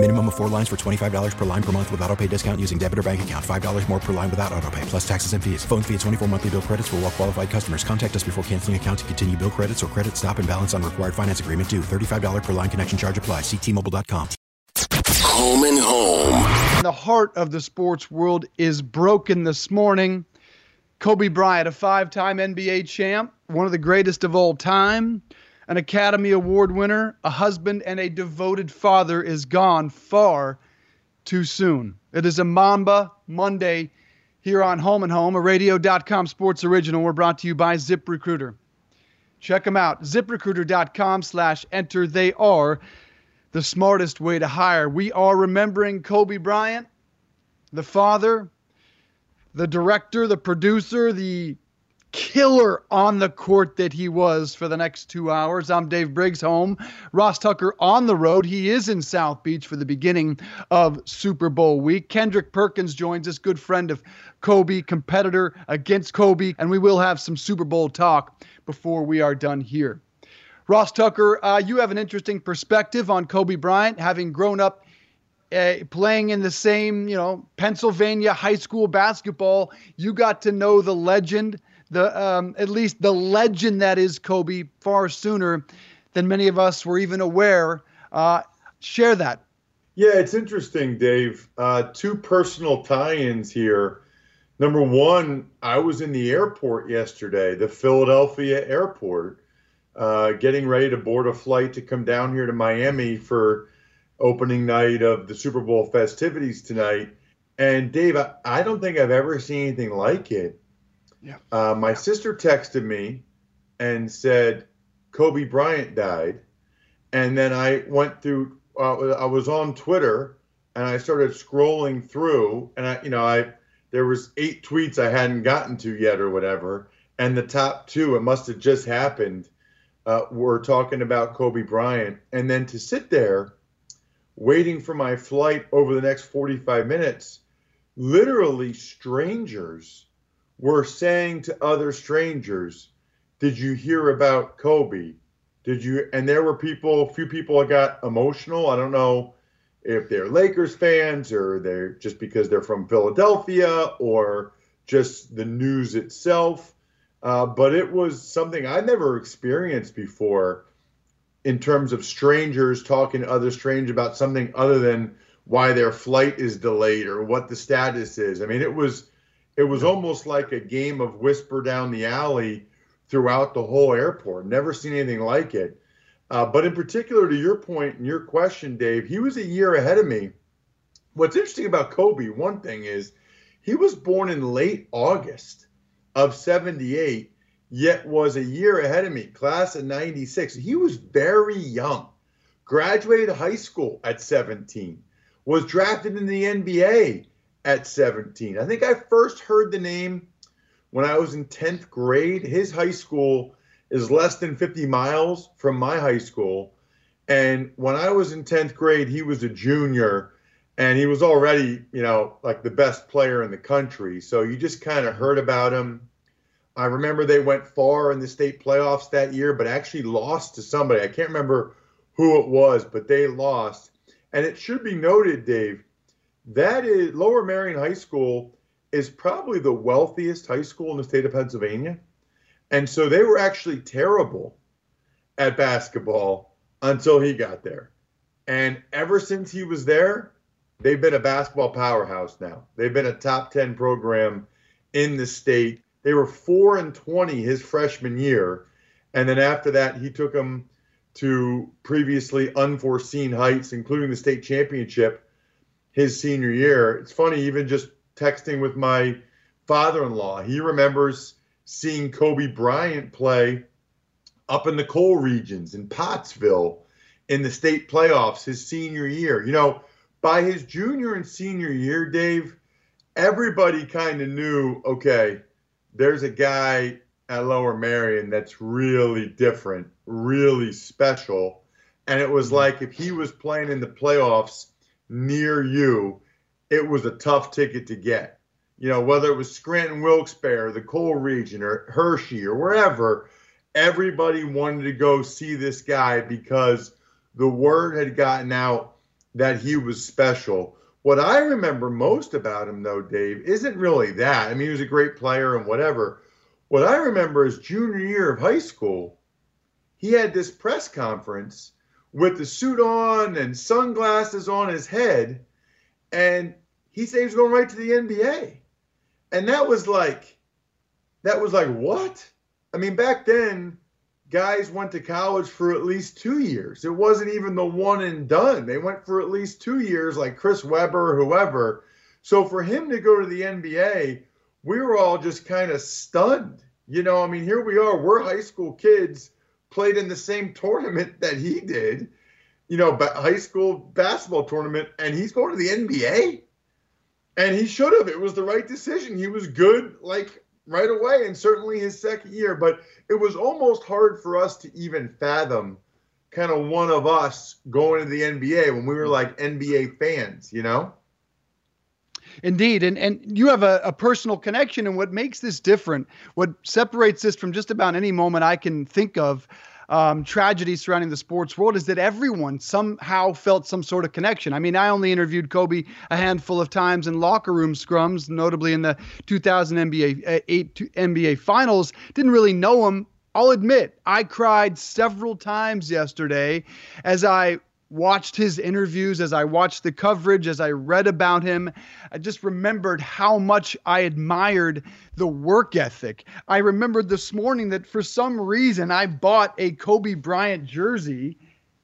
Minimum of four lines for $25 per line per month with auto pay discount using debit or bank account. $5 more per line without auto pay, plus taxes and fees. Phone fee at 24 monthly bill credits for all well qualified customers. Contact us before canceling account to continue bill credits or credit stop and balance on required finance agreement due. $35 per line connection charge apply. Ctmobile.com. Home and home. The heart of the sports world is broken this morning. Kobe Bryant, a five time NBA champ, one of the greatest of all time, an Academy Award winner, a husband, and a devoted father, is gone far too soon. It is a Mamba Monday here on Home and Home, a radio.com sports original. We're brought to you by ZipRecruiter. Check them out, ziprecruiter.com slash enter. They are the smartest way to hire. We are remembering Kobe Bryant, the father, the director, the producer, the killer on the court that he was for the next two hours. I'm Dave Briggs home. Ross Tucker on the road. He is in South Beach for the beginning of Super Bowl week. Kendrick Perkins joins us, good friend of Kobe, competitor against Kobe, and we will have some Super Bowl talk before we are done here. Ross Tucker, uh, you have an interesting perspective on Kobe Bryant, having grown up uh, playing in the same, you know, Pennsylvania high school basketball. You got to know the legend, the um, at least the legend that is Kobe far sooner than many of us were even aware. Uh, share that. Yeah, it's interesting, Dave. Uh, two personal tie-ins here. Number one, I was in the airport yesterday, the Philadelphia airport uh, getting ready to board a flight to come down here to Miami for opening night of the Super Bowl festivities tonight. And Dave, I, I don't think I've ever seen anything like it. Yeah. Uh, my sister texted me and said Kobe Bryant died, and then I went through. Uh, I was on Twitter and I started scrolling through, and I, you know, I there was eight tweets I hadn't gotten to yet or whatever, and the top two, it must have just happened uh, were talking about Kobe Bryant. And then to sit there waiting for my flight over the next 45 minutes, literally strangers were saying to other strangers, Did you hear about Kobe? Did you? And there were people, a few people got emotional. I don't know if they're Lakers fans or they're just because they're from Philadelphia or just the news itself. Uh, but it was something I never experienced before in terms of strangers talking to other strangers about something other than why their flight is delayed or what the status is. I mean, it was it was almost like a game of whisper down the alley throughout the whole airport. Never seen anything like it. Uh, but in particular, to your point and your question, Dave, he was a year ahead of me. What's interesting about Kobe, one thing is he was born in late August of 78, yet was a year ahead of me, class of 96. He was very young, graduated high school at 17, was drafted in the NBA at 17. I think I first heard the name when I was in 10th grade. His high school is less than 50 miles from my high school. And when I was in 10th grade, he was a junior and he was already, you know, like the best player in the country. So you just kind of heard about him. I remember they went far in the state playoffs that year, but actually lost to somebody. I can't remember who it was, but they lost. And it should be noted, Dave, that is Lower Merion High School is probably the wealthiest high school in the state of Pennsylvania. And so they were actually terrible at basketball until he got there. And ever since he was there, they've been a basketball powerhouse now. They've been a top 10 program in the state. They were 4 and 20 his freshman year. And then after that, he took them to previously unforeseen heights, including the state championship his senior year. It's funny, even just texting with my father in law, he remembers seeing Kobe Bryant play up in the coal regions in Pottsville in the state playoffs his senior year. You know, by his junior and senior year, Dave, everybody kind of knew okay, there's a guy at Lower Merion that's really different, really special. and it was mm-hmm. like if he was playing in the playoffs near you, it was a tough ticket to get. You know, whether it was Scranton Wilkes-Barre, the coal region, or Hershey, or wherever, everybody wanted to go see this guy because the word had gotten out that he was special. What I remember most about him, though, Dave, isn't really that. I mean, he was a great player and whatever. What I remember is junior year of high school, he had this press conference with the suit on and sunglasses on his head, and he said he was going right to the NBA. And that was like, that was like, what? I mean, back then, guys went to college for at least two years. It wasn't even the one and done. They went for at least two years, like Chris Webber, whoever. So for him to go to the NBA, we were all just kind of stunned. You know, I mean, here we are, we're high school kids, played in the same tournament that he did, you know, but high school basketball tournament, and he's going to the NBA. And he should have. It was the right decision. He was good, like right away, and certainly his second year. But it was almost hard for us to even fathom kind of one of us going to the NBA when we were like NBA fans, you know? Indeed. And and you have a, a personal connection and what makes this different, what separates this from just about any moment I can think of um, tragedy surrounding the sports world is that everyone somehow felt some sort of connection. I mean, I only interviewed Kobe a handful of times in locker room scrums, notably in the 2000 NBA eight NBA Finals. Didn't really know him. I'll admit, I cried several times yesterday as I watched his interviews, as I watched the coverage, as I read about him, I just remembered how much I admired the work ethic. I remembered this morning that for some reason I bought a Kobe Bryant jersey.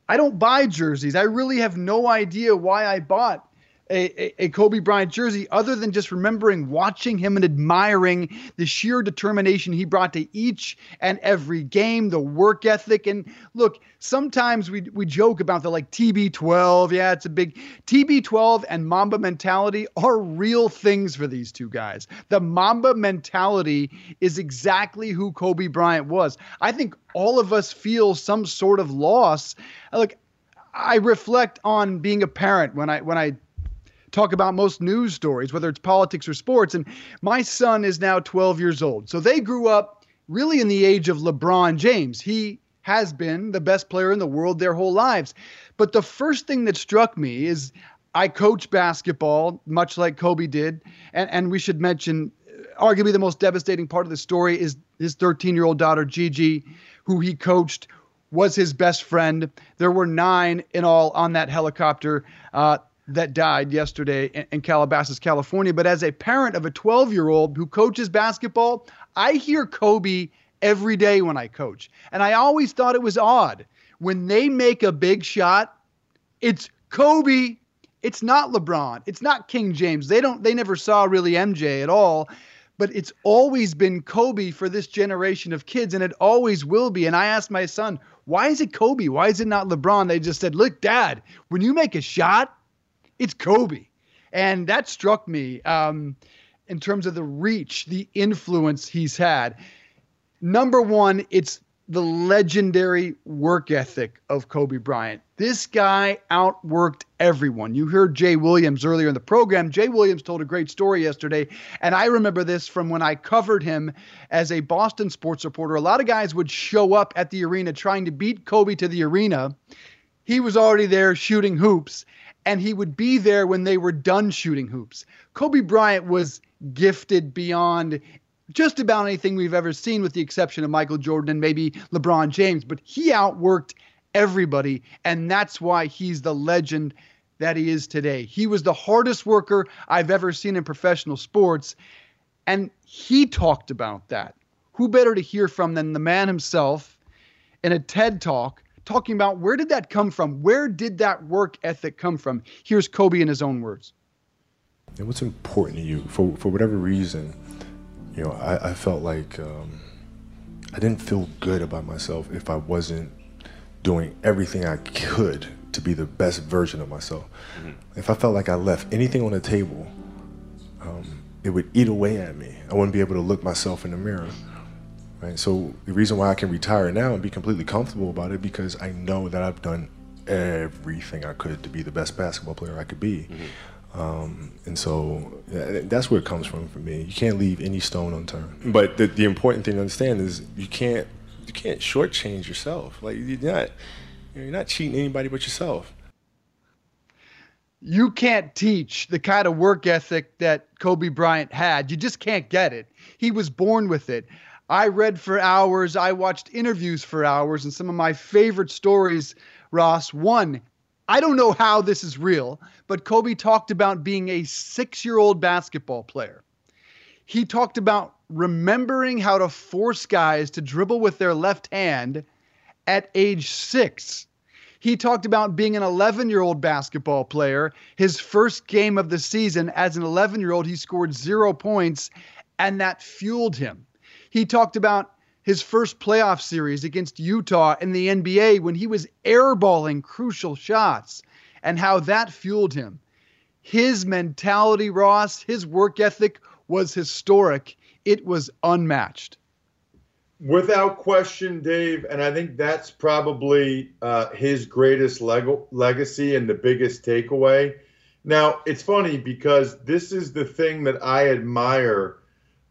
I don't buy jerseys. I really have no idea why I bought a, a, Kobe Bryant jersey other than just remembering watching him and admiring the sheer determination he brought to each and every game, the work ethic. And look, sometimes we, we joke about the like TB12. Yeah, it's a big TB12 and Mamba mentality are real things for these two guys. The Mamba mentality is exactly who Kobe Bryant was. I think all of us feel some sort of loss. Look, I reflect on being a parent when I when I talk about most news stories, whether it's politics or sports. And my son is now 12 years old. So they grew up really in the age of LeBron James. He has been the best player in the world their whole lives. But the first thing that struck me is I coach basketball, much like Kobe did. And, and we should mention, arguably, the most devastating part of the story is his 13 year old daughter, Gigi, who he coached was his best friend. There were nine in all on that helicopter. Uh, that died yesterday in, in Calabasas, California. But as a parent of a 12 year old who coaches basketball, I hear Kobe every day when I coach. And I always thought it was odd. When they make a big shot, it's Kobe. It's not LeBron. It's not King James. They don't they never saw really MJ at all. But it's always been Kobe for this generation of kids, and it always will be. And I asked my son, why is it Kobe? Why is it not LeBron? They just said, look, dad, when you make a shot, it's Kobe. And that struck me um, in terms of the reach, the influence he's had. Number one, it's the legendary work ethic of Kobe Bryant. This guy outworked everyone. You heard Jay Williams earlier in the program. Jay Williams told a great story yesterday, and I remember this from when I covered him as a Boston sports reporter. A lot of guys would show up at the arena trying to beat Kobe to the arena. He was already there shooting hoops, and he would be there when they were done shooting hoops. Kobe Bryant was gifted beyond just about anything we've ever seen, with the exception of Michael Jordan and maybe LeBron James, but he outworked everybody, and that's why he's the legend that he is today. He was the hardest worker I've ever seen in professional sports, and he talked about that. Who better to hear from than the man himself in a TED talk talking about where did that come from? Where did that work ethic come from? Here's Kobe in his own words. And what's important to you, for, for whatever reason, you know, I, I felt like um, I didn't feel good about myself if I wasn't doing everything I could to be the best version of myself. Mm-hmm. If I felt like I left anything on the table, um, it would eat away at me. I wouldn't be able to look myself in the mirror. Right? So the reason why I can retire now and be completely comfortable about it because I know that I've done everything I could to be the best basketball player I could be. Mm-hmm. Um, and so that's where it comes from for me. You can't leave any stone unturned. But the, the important thing to understand is you can't you can't shortchange yourself. Like you're not you're not cheating anybody but yourself. You can't teach the kind of work ethic that Kobe Bryant had. You just can't get it. He was born with it. I read for hours. I watched interviews for hours, and some of my favorite stories, Ross. One, I don't know how this is real, but Kobe talked about being a six year old basketball player. He talked about remembering how to force guys to dribble with their left hand at age six. He talked about being an 11 year old basketball player. His first game of the season as an 11 year old, he scored zero points, and that fueled him. He talked about his first playoff series against Utah in the NBA when he was airballing crucial shots and how that fueled him. His mentality, Ross, his work ethic was historic. It was unmatched. Without question, Dave, and I think that's probably uh, his greatest leg- legacy and the biggest takeaway. Now, it's funny because this is the thing that I admire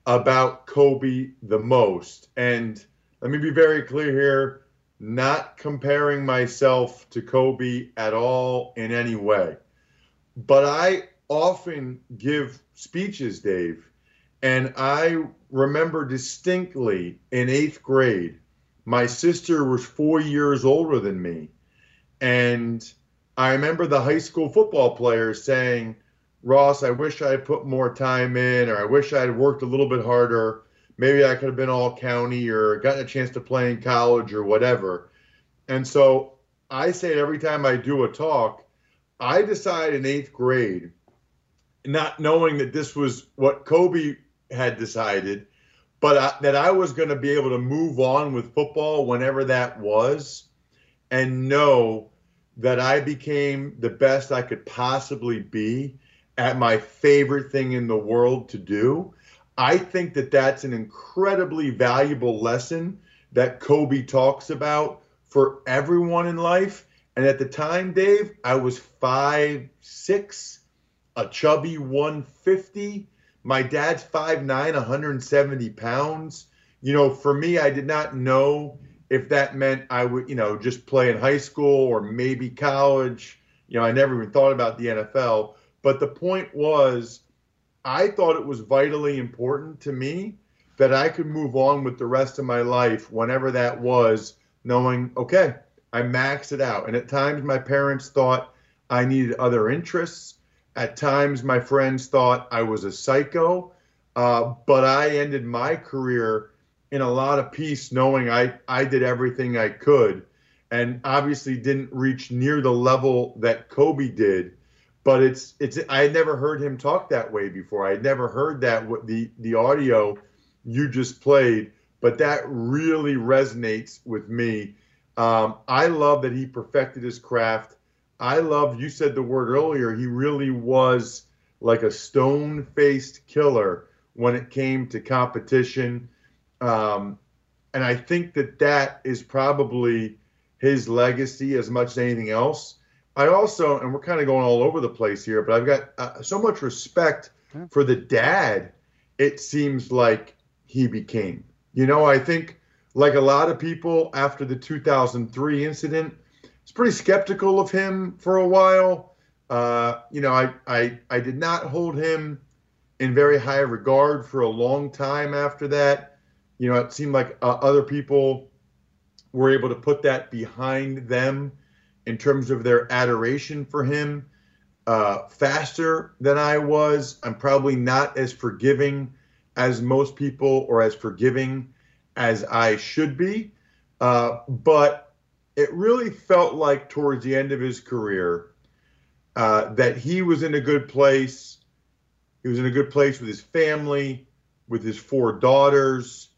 about Kobe the most. And let me be very clear here not comparing myself to Kobe at all in any way. But I often give speeches, Dave, and I remember distinctly in eighth grade, my sister was four years older than me. And I remember the high school football players saying, Ross, I wish I had put more time in, or I wish I had worked a little bit harder. Maybe I could have been all county or gotten a chance to play in college or whatever. And so I say it every time I do a talk. I decide in eighth grade, not knowing that this was what Kobe had decided, but I, that I was going to be able to move on with football whenever that was, and know that I became the best I could possibly be at my favorite thing in the world to do. I think that that's an incredibly valuable lesson that Kobe talks about for everyone in life. And at the time, Dave, I was five six, a chubby 150. My dad's five nine, 170 pounds. You know, for me, I did not know if that meant I would, you know, just play in high school or maybe college. You know, I never even thought about the NFL. But the point was, I thought it was vitally important to me that I could move on with the rest of my life whenever that was, knowing, okay, I maxed it out. And at times my parents thought I needed other interests. At times my friends thought I was a psycho. Uh, but I ended my career in a lot of peace, knowing I, I did everything I could and obviously didn't reach near the level that Kobe did but it's it's I had never heard him talk that way before. I had never heard that the the audio you just played, but that really resonates with me. Um, I love that he perfected his craft. I love you said the word earlier. He really was like a stone faced killer when it came to competition, um, and I think that that is probably his legacy as much as anything else I also, and we're kind of going all over the place here, but I've got uh, so much respect yeah. for the dad. It seems like he became. You know, I think like a lot of people after the 2003 incident, it's pretty skeptical of him for a while. Uh, you know, I, I I did not hold him in very high regard for a long time after that. You know, it seemed like uh, other people were able to put that behind them in terms of their adoration for him uh, faster than I was. I'm probably not as forgiving as most people or as forgiving as I should be. Uh, but it really felt like towards the end of his career uh, that he was in a good place. He was in a good place with his family, with his four daughters,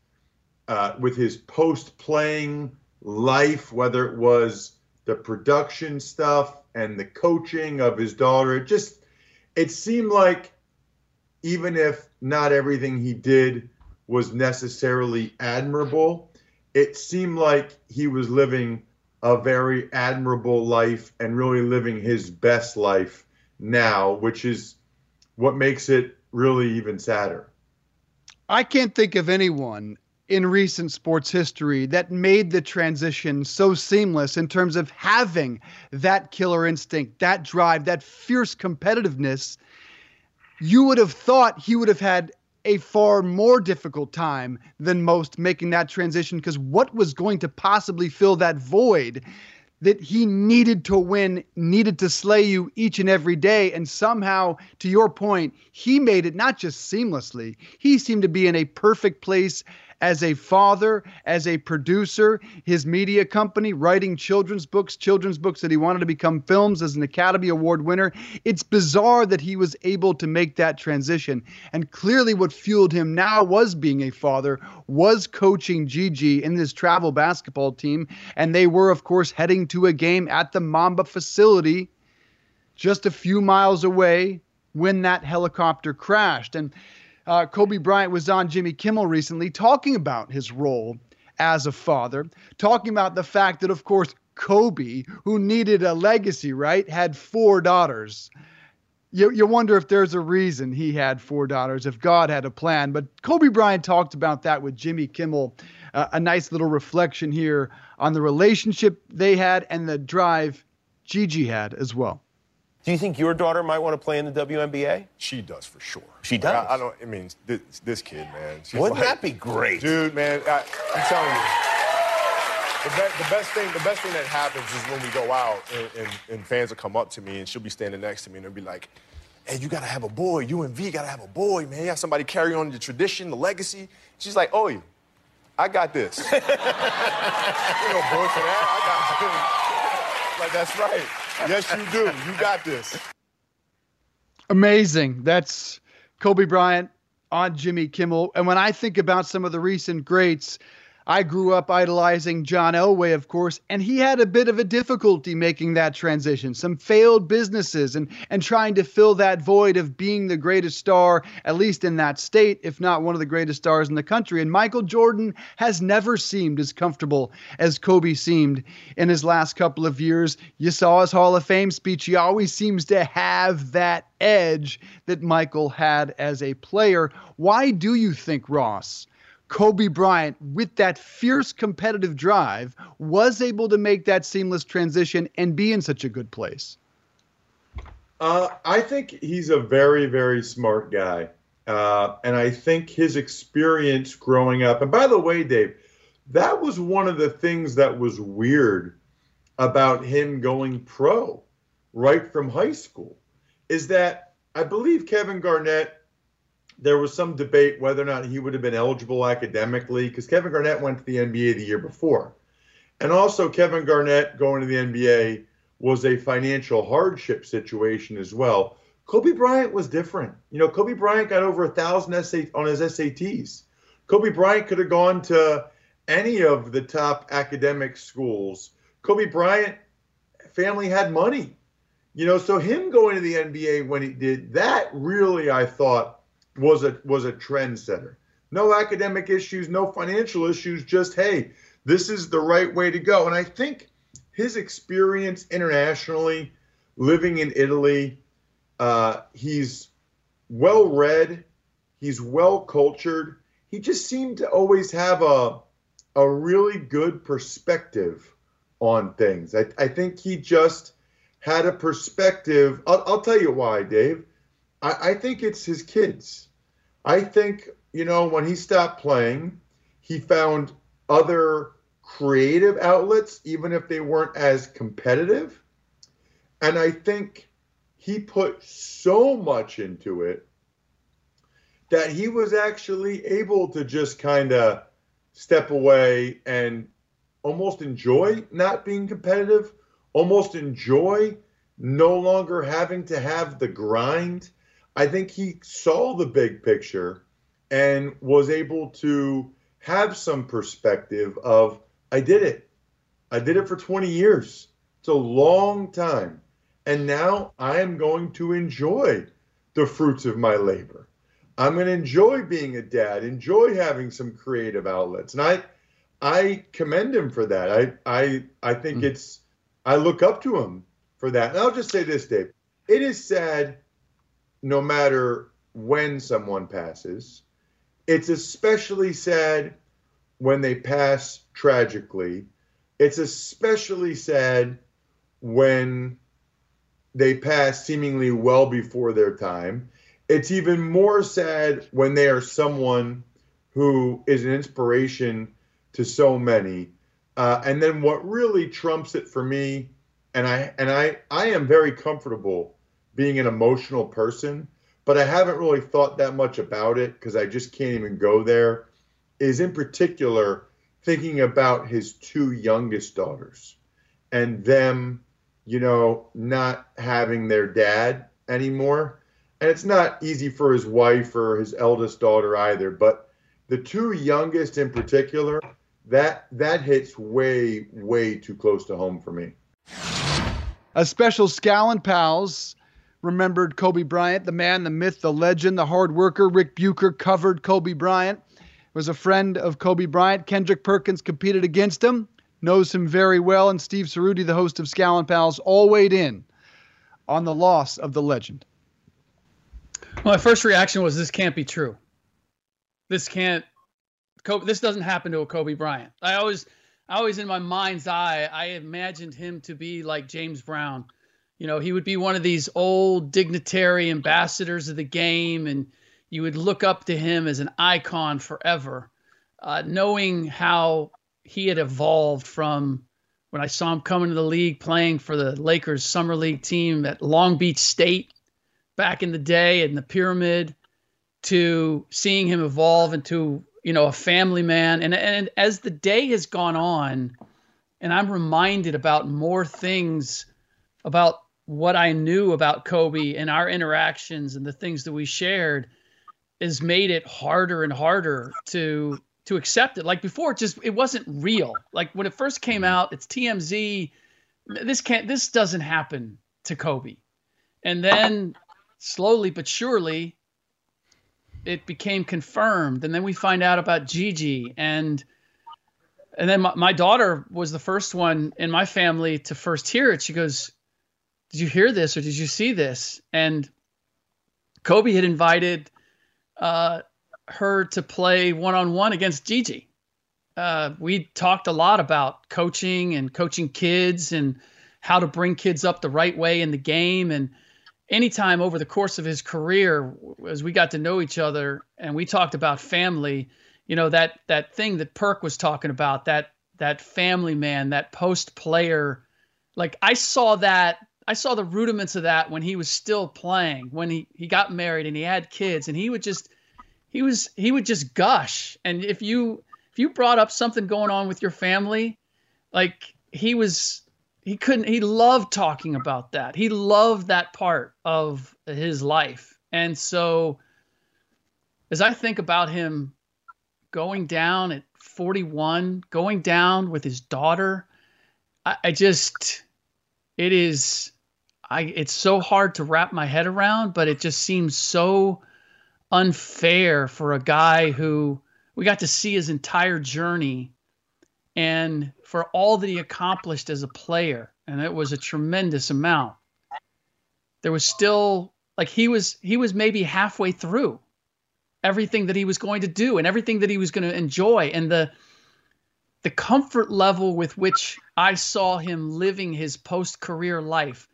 uh, with his post playing life, whether it was the production stuff and the coaching of his daughter. It just it seemed like even if not everything he did was necessarily admirable, it seemed like he was living a very admirable life and really living his best life now, which is what makes it really even sadder. I can't think of anyone in recent sports history that made the transition so seamless in terms of having that killer instinct, that drive, that fierce competitiveness. You would have thought he would have had a far more difficult time than most making that transition because what was going to possibly fill that void that he needed to win, needed to slay you each and every day. And somehow, to your point, he made it not just seamlessly, he seemed to be in a perfect place as a father, as a producer, his media company, writing children's books, children's books that he wanted to become films as an Academy Award winner. It's bizarre that he was able to make that transition. And clearly, what fueled him now was being a father, was coaching Gigi in this travel basketball team. And they were, of course, heading to a game at the Mamba facility just a few miles away when that helicopter crashed. And uh, Kobe Bryant was on Jimmy Kimmel recently talking about his role as a father, talking about the fact that, of course, Kobe, who needed a legacy, right, had four daughters. You, you wonder if there's a reason he had four daughters, if God had a plan. But Kobe Bryant talked about that with Jimmy Kimmel. Uh, a nice little reflection here on the relationship they had and the drive Gigi had as well. Do you think your daughter might want to play in the WNBA? She does for sure. She does. Like, I, I, don't. I mean, this, this kid, man. Wouldn't like, that be great, dude? Man, I, am telling you. The, be, the, best thing, the best thing that happens is when we go out and, and, and, fans will come up to me and she'll be standing next to me and they'll be like, "Hey, you gotta have a boy. You and V gotta have a boy, man. You have somebody carry on the tradition, the legacy." She's like, "Oh, you, I got this. you know, boy for that. I got it. like that's right." Yes, you do. You got this. Amazing. That's Kobe Bryant on Jimmy Kimmel. And when I think about some of the recent greats, I grew up idolizing John Elway, of course, and he had a bit of a difficulty making that transition. Some failed businesses and and trying to fill that void of being the greatest star, at least in that state, if not one of the greatest stars in the country. And Michael Jordan has never seemed as comfortable as Kobe seemed in his last couple of years. You saw his Hall of Fame speech. He always seems to have that edge that Michael had as a player. Why do you think, Ross? Kobe Bryant, with that fierce competitive drive, was able to make that seamless transition and be in such a good place? Uh, I think he's a very, very smart guy. Uh, and I think his experience growing up, and by the way, Dave, that was one of the things that was weird about him going pro right from high school, is that I believe Kevin Garnett there was some debate whether or not he would have been eligible academically because Kevin Garnett went to the NBA the year before. And also, Kevin Garnett going to the NBA was a financial hardship situation as well. Kobe Bryant was different. You know, Kobe Bryant got over a thousand SAT on his SATs. Kobe Bryant could have gone to any of the top academic schools. Kobe Bryant family had money. You know, so him going to the NBA when he did that really I thought was a was a trendsetter. No academic issues, no financial issues, just hey, this is the right way to go. And I think his experience internationally, living in Italy, uh, he's well read, he's well cultured. He just seemed to always have a a really good perspective on things. I, I think he just had a perspective. I'll, I'll tell you why, Dave. I, I think it's his kids. I think, you know, when he stopped playing, he found other creative outlets, even if they weren't as competitive. And I think he put so much into it that he was actually able to just kind of step away and almost enjoy not being competitive, almost enjoy no longer having to have the grind. I think he saw the big picture and was able to have some perspective of I did it. I did it for 20 years. It's a long time. And now I am going to enjoy the fruits of my labor. I'm going to enjoy being a dad, enjoy having some creative outlets. And I I commend him for that. I I I think Mm. it's I look up to him for that. And I'll just say this, Dave. It is sad no matter when someone passes. It's especially sad when they pass tragically. It's especially sad when they pass seemingly well before their time. It's even more sad when they are someone who is an inspiration to so many. Uh, and then what really trumps it for me, and I and I I am very comfortable being an emotional person, but I haven't really thought that much about it because I just can't even go there. Is in particular thinking about his two youngest daughters and them, you know, not having their dad anymore. And it's not easy for his wife or his eldest daughter either, but the two youngest in particular, that that hits way way too close to home for me. A special Scallon Pals remembered Kobe Bryant, the man, the myth, the legend, the hard worker. Rick Bucher covered Kobe Bryant, was a friend of Kobe Bryant. Kendrick Perkins competed against him, knows him very well. And Steve Cerruti, the host of Scallon Pals, all weighed in on the loss of the legend. My first reaction was this can't be true. This can't Kobe, this doesn't happen to a Kobe Bryant. I always I always in my mind's eye I imagined him to be like James Brown. You know, he would be one of these old dignitary ambassadors of the game and you would look up to him as an icon forever. Uh, knowing how he had evolved from when I saw him coming to the league playing for the Lakers summer league team at Long Beach State back in the day in the pyramid to seeing him evolve into you know a family man and and as the day has gone on and i'm reminded about more things about what i knew about kobe and our interactions and the things that we shared has made it harder and harder to to accept it. Like before it just it wasn't real. Like when it first came mm-hmm. out it's tmz this can't this doesn't happen to kobe. And then slowly but surely it became confirmed. And then we find out about Gigi. And and then my, my daughter was the first one in my family to first hear it. She goes did you hear this or did you see this? And Kobe had invited uh, her to play one-on-one against Gigi. Uh, we talked a lot about coaching and coaching kids and how to bring kids up the right way in the game. And anytime over the course of his career as we got to know each other and we talked about family you know that that thing that perk was talking about that that family man that post player like i saw that i saw the rudiments of that when he was still playing when he he got married and he had kids and he would just he was he would just gush. And if you if you brought up something going on with your family like he was he couldn't he loved talking about that. He loved that part of his life. And so as i think about him going down at 41 going down with his daughter i, I just it is i it's so hard to wrap my head around but it just seems so unfair for a guy who we got to see his entire journey and for all that he accomplished as a player. And it was a tremendous amount. There was still like he was he was maybe halfway through everything that he was going to do and everything that he was going to enjoy. And the the comfort level with which I saw him living his post career life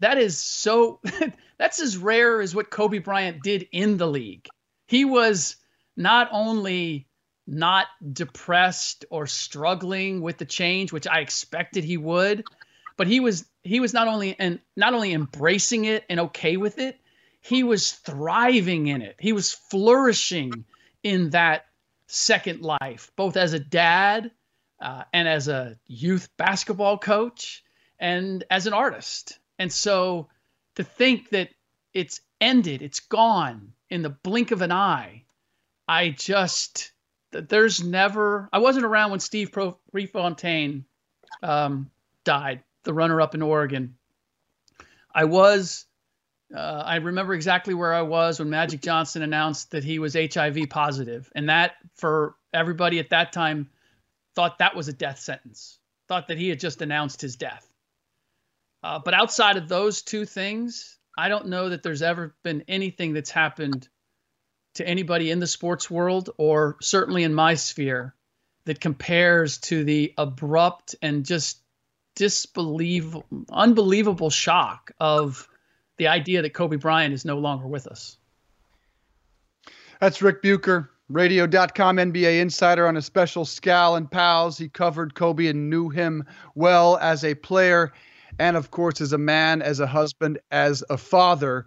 that is so that's as rare as what Kobe Bryant did in the league. He was not only not depressed or struggling with the change which I expected he would but he was he was not only and not only embracing it and okay with it he was thriving in it. He was flourishing in that second life both as a dad uh, and as a youth basketball coach and as an artist and so to think that it's ended it's gone in the blink of an eye i just there's never i wasn't around when steve prefontaine um, died the runner up in Oregon. I was, uh, I remember exactly where I was when Magic Johnson announced that he was HIV positive. And that, for everybody at that time, thought that was a death sentence, thought that he had just announced his death. Uh, but outside of those two things, I don't know that there's ever been anything that's happened to anybody in the sports world or certainly in my sphere that compares to the abrupt and just disbelievable, unbelievable shock of the idea that Kobe Bryant is no longer with us. That's Rick Bucher, Radio.com NBA insider on a special Scal and Pals. He covered Kobe and knew him well as a player and, of course, as a man, as a husband, as a father.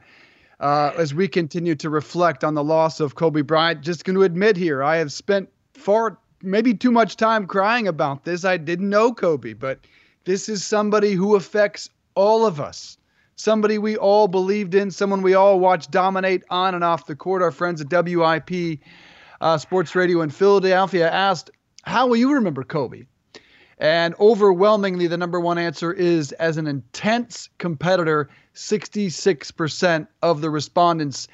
Uh, as we continue to reflect on the loss of Kobe Bryant, just going to admit here, I have spent far, maybe too much time crying about this. I didn't know Kobe, but this is somebody who affects all of us. Somebody we all believed in, someone we all watched dominate on and off the court. Our friends at WIP uh, Sports Radio in Philadelphia asked, How will you remember Kobe? And overwhelmingly, the number one answer is as an intense competitor. 66% of the respondents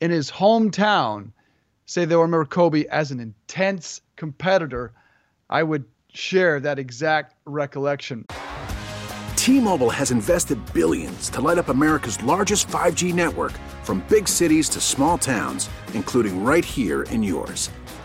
in his hometown say they'll remember Kobe as an intense competitor. I would share that exact recollection. T-Mobile has invested billions to light up America's largest 5G network from big cities to small towns, including right here in yours.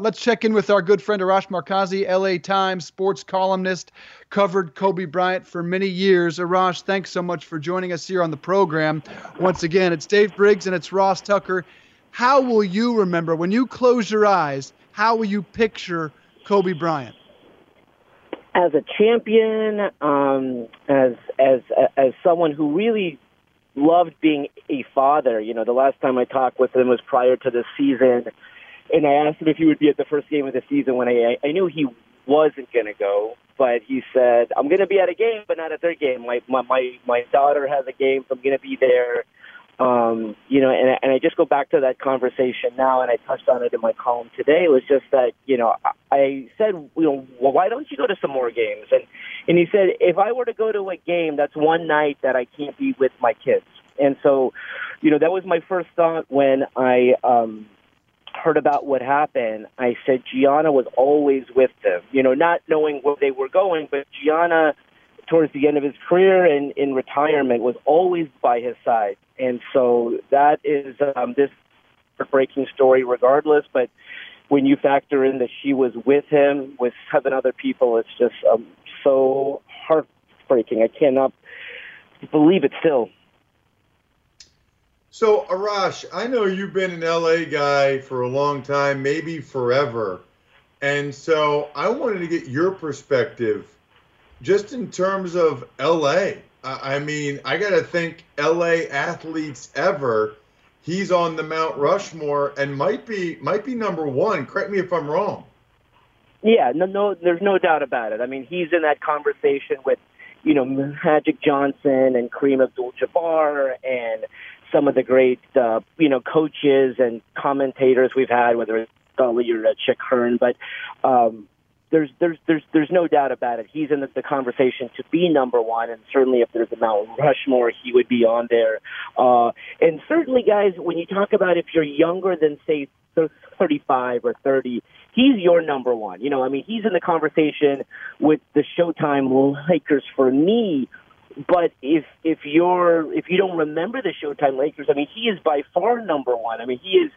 Let's check in with our good friend Arash Markazi, LA Times sports columnist, covered Kobe Bryant for many years. Arash, thanks so much for joining us here on the program. Once again, it's Dave Briggs and it's Ross Tucker. How will you remember when you close your eyes? How will you picture Kobe Bryant? As a champion, um, as as as someone who really loved being a father. You know, the last time I talked with him was prior to the season and I asked him if he would be at the first game of the season when I I knew he wasn't going to go, but he said I'm going to be at a game, but not at their game. My my my, my daughter has a game, so I'm going to be there. Um, you know, and and I just go back to that conversation now, and I touched on it in my column today. It was just that you know I said, you know, well, why don't you go to some more games? And and he said, if I were to go to a game, that's one night that I can't be with my kids. And so, you know, that was my first thought when I um, heard about what happened, I said Gianna was always with them. You know, not knowing where they were going, but Gianna, towards the end of his career and in retirement, was always by his side. And so that is um, this heartbreaking story, regardless. But when you factor in that she was with him with seven other people, it's just um, so heartbreaking. I cannot believe it still. So, Arash, I know you've been an LA guy for a long time, maybe forever. And so I wanted to get your perspective just in terms of LA. I mean, I got to think LA athletes ever. He's on the Mount Rushmore and might be might be number 1. Correct me if I'm wrong. Yeah, no no there's no doubt about it. I mean, he's in that conversation with you know Magic Johnson and Kareem Abdul-Jabbar and some of the great, uh, you know, coaches and commentators we've had, whether it's Gully or uh, Chick Hearn, but um, there's there's there's there's no doubt about it. He's in the, the conversation to be number one, and certainly if there's a Mount Rushmore, he would be on there. Uh, and certainly, guys, when you talk about if you're younger than say 35 or 30, he's your number one. You know, I mean, he's in the conversation with the Showtime Lakers for me but if if you're if you don't remember the Showtime Lakers, I mean, he is by far number one. I mean, he is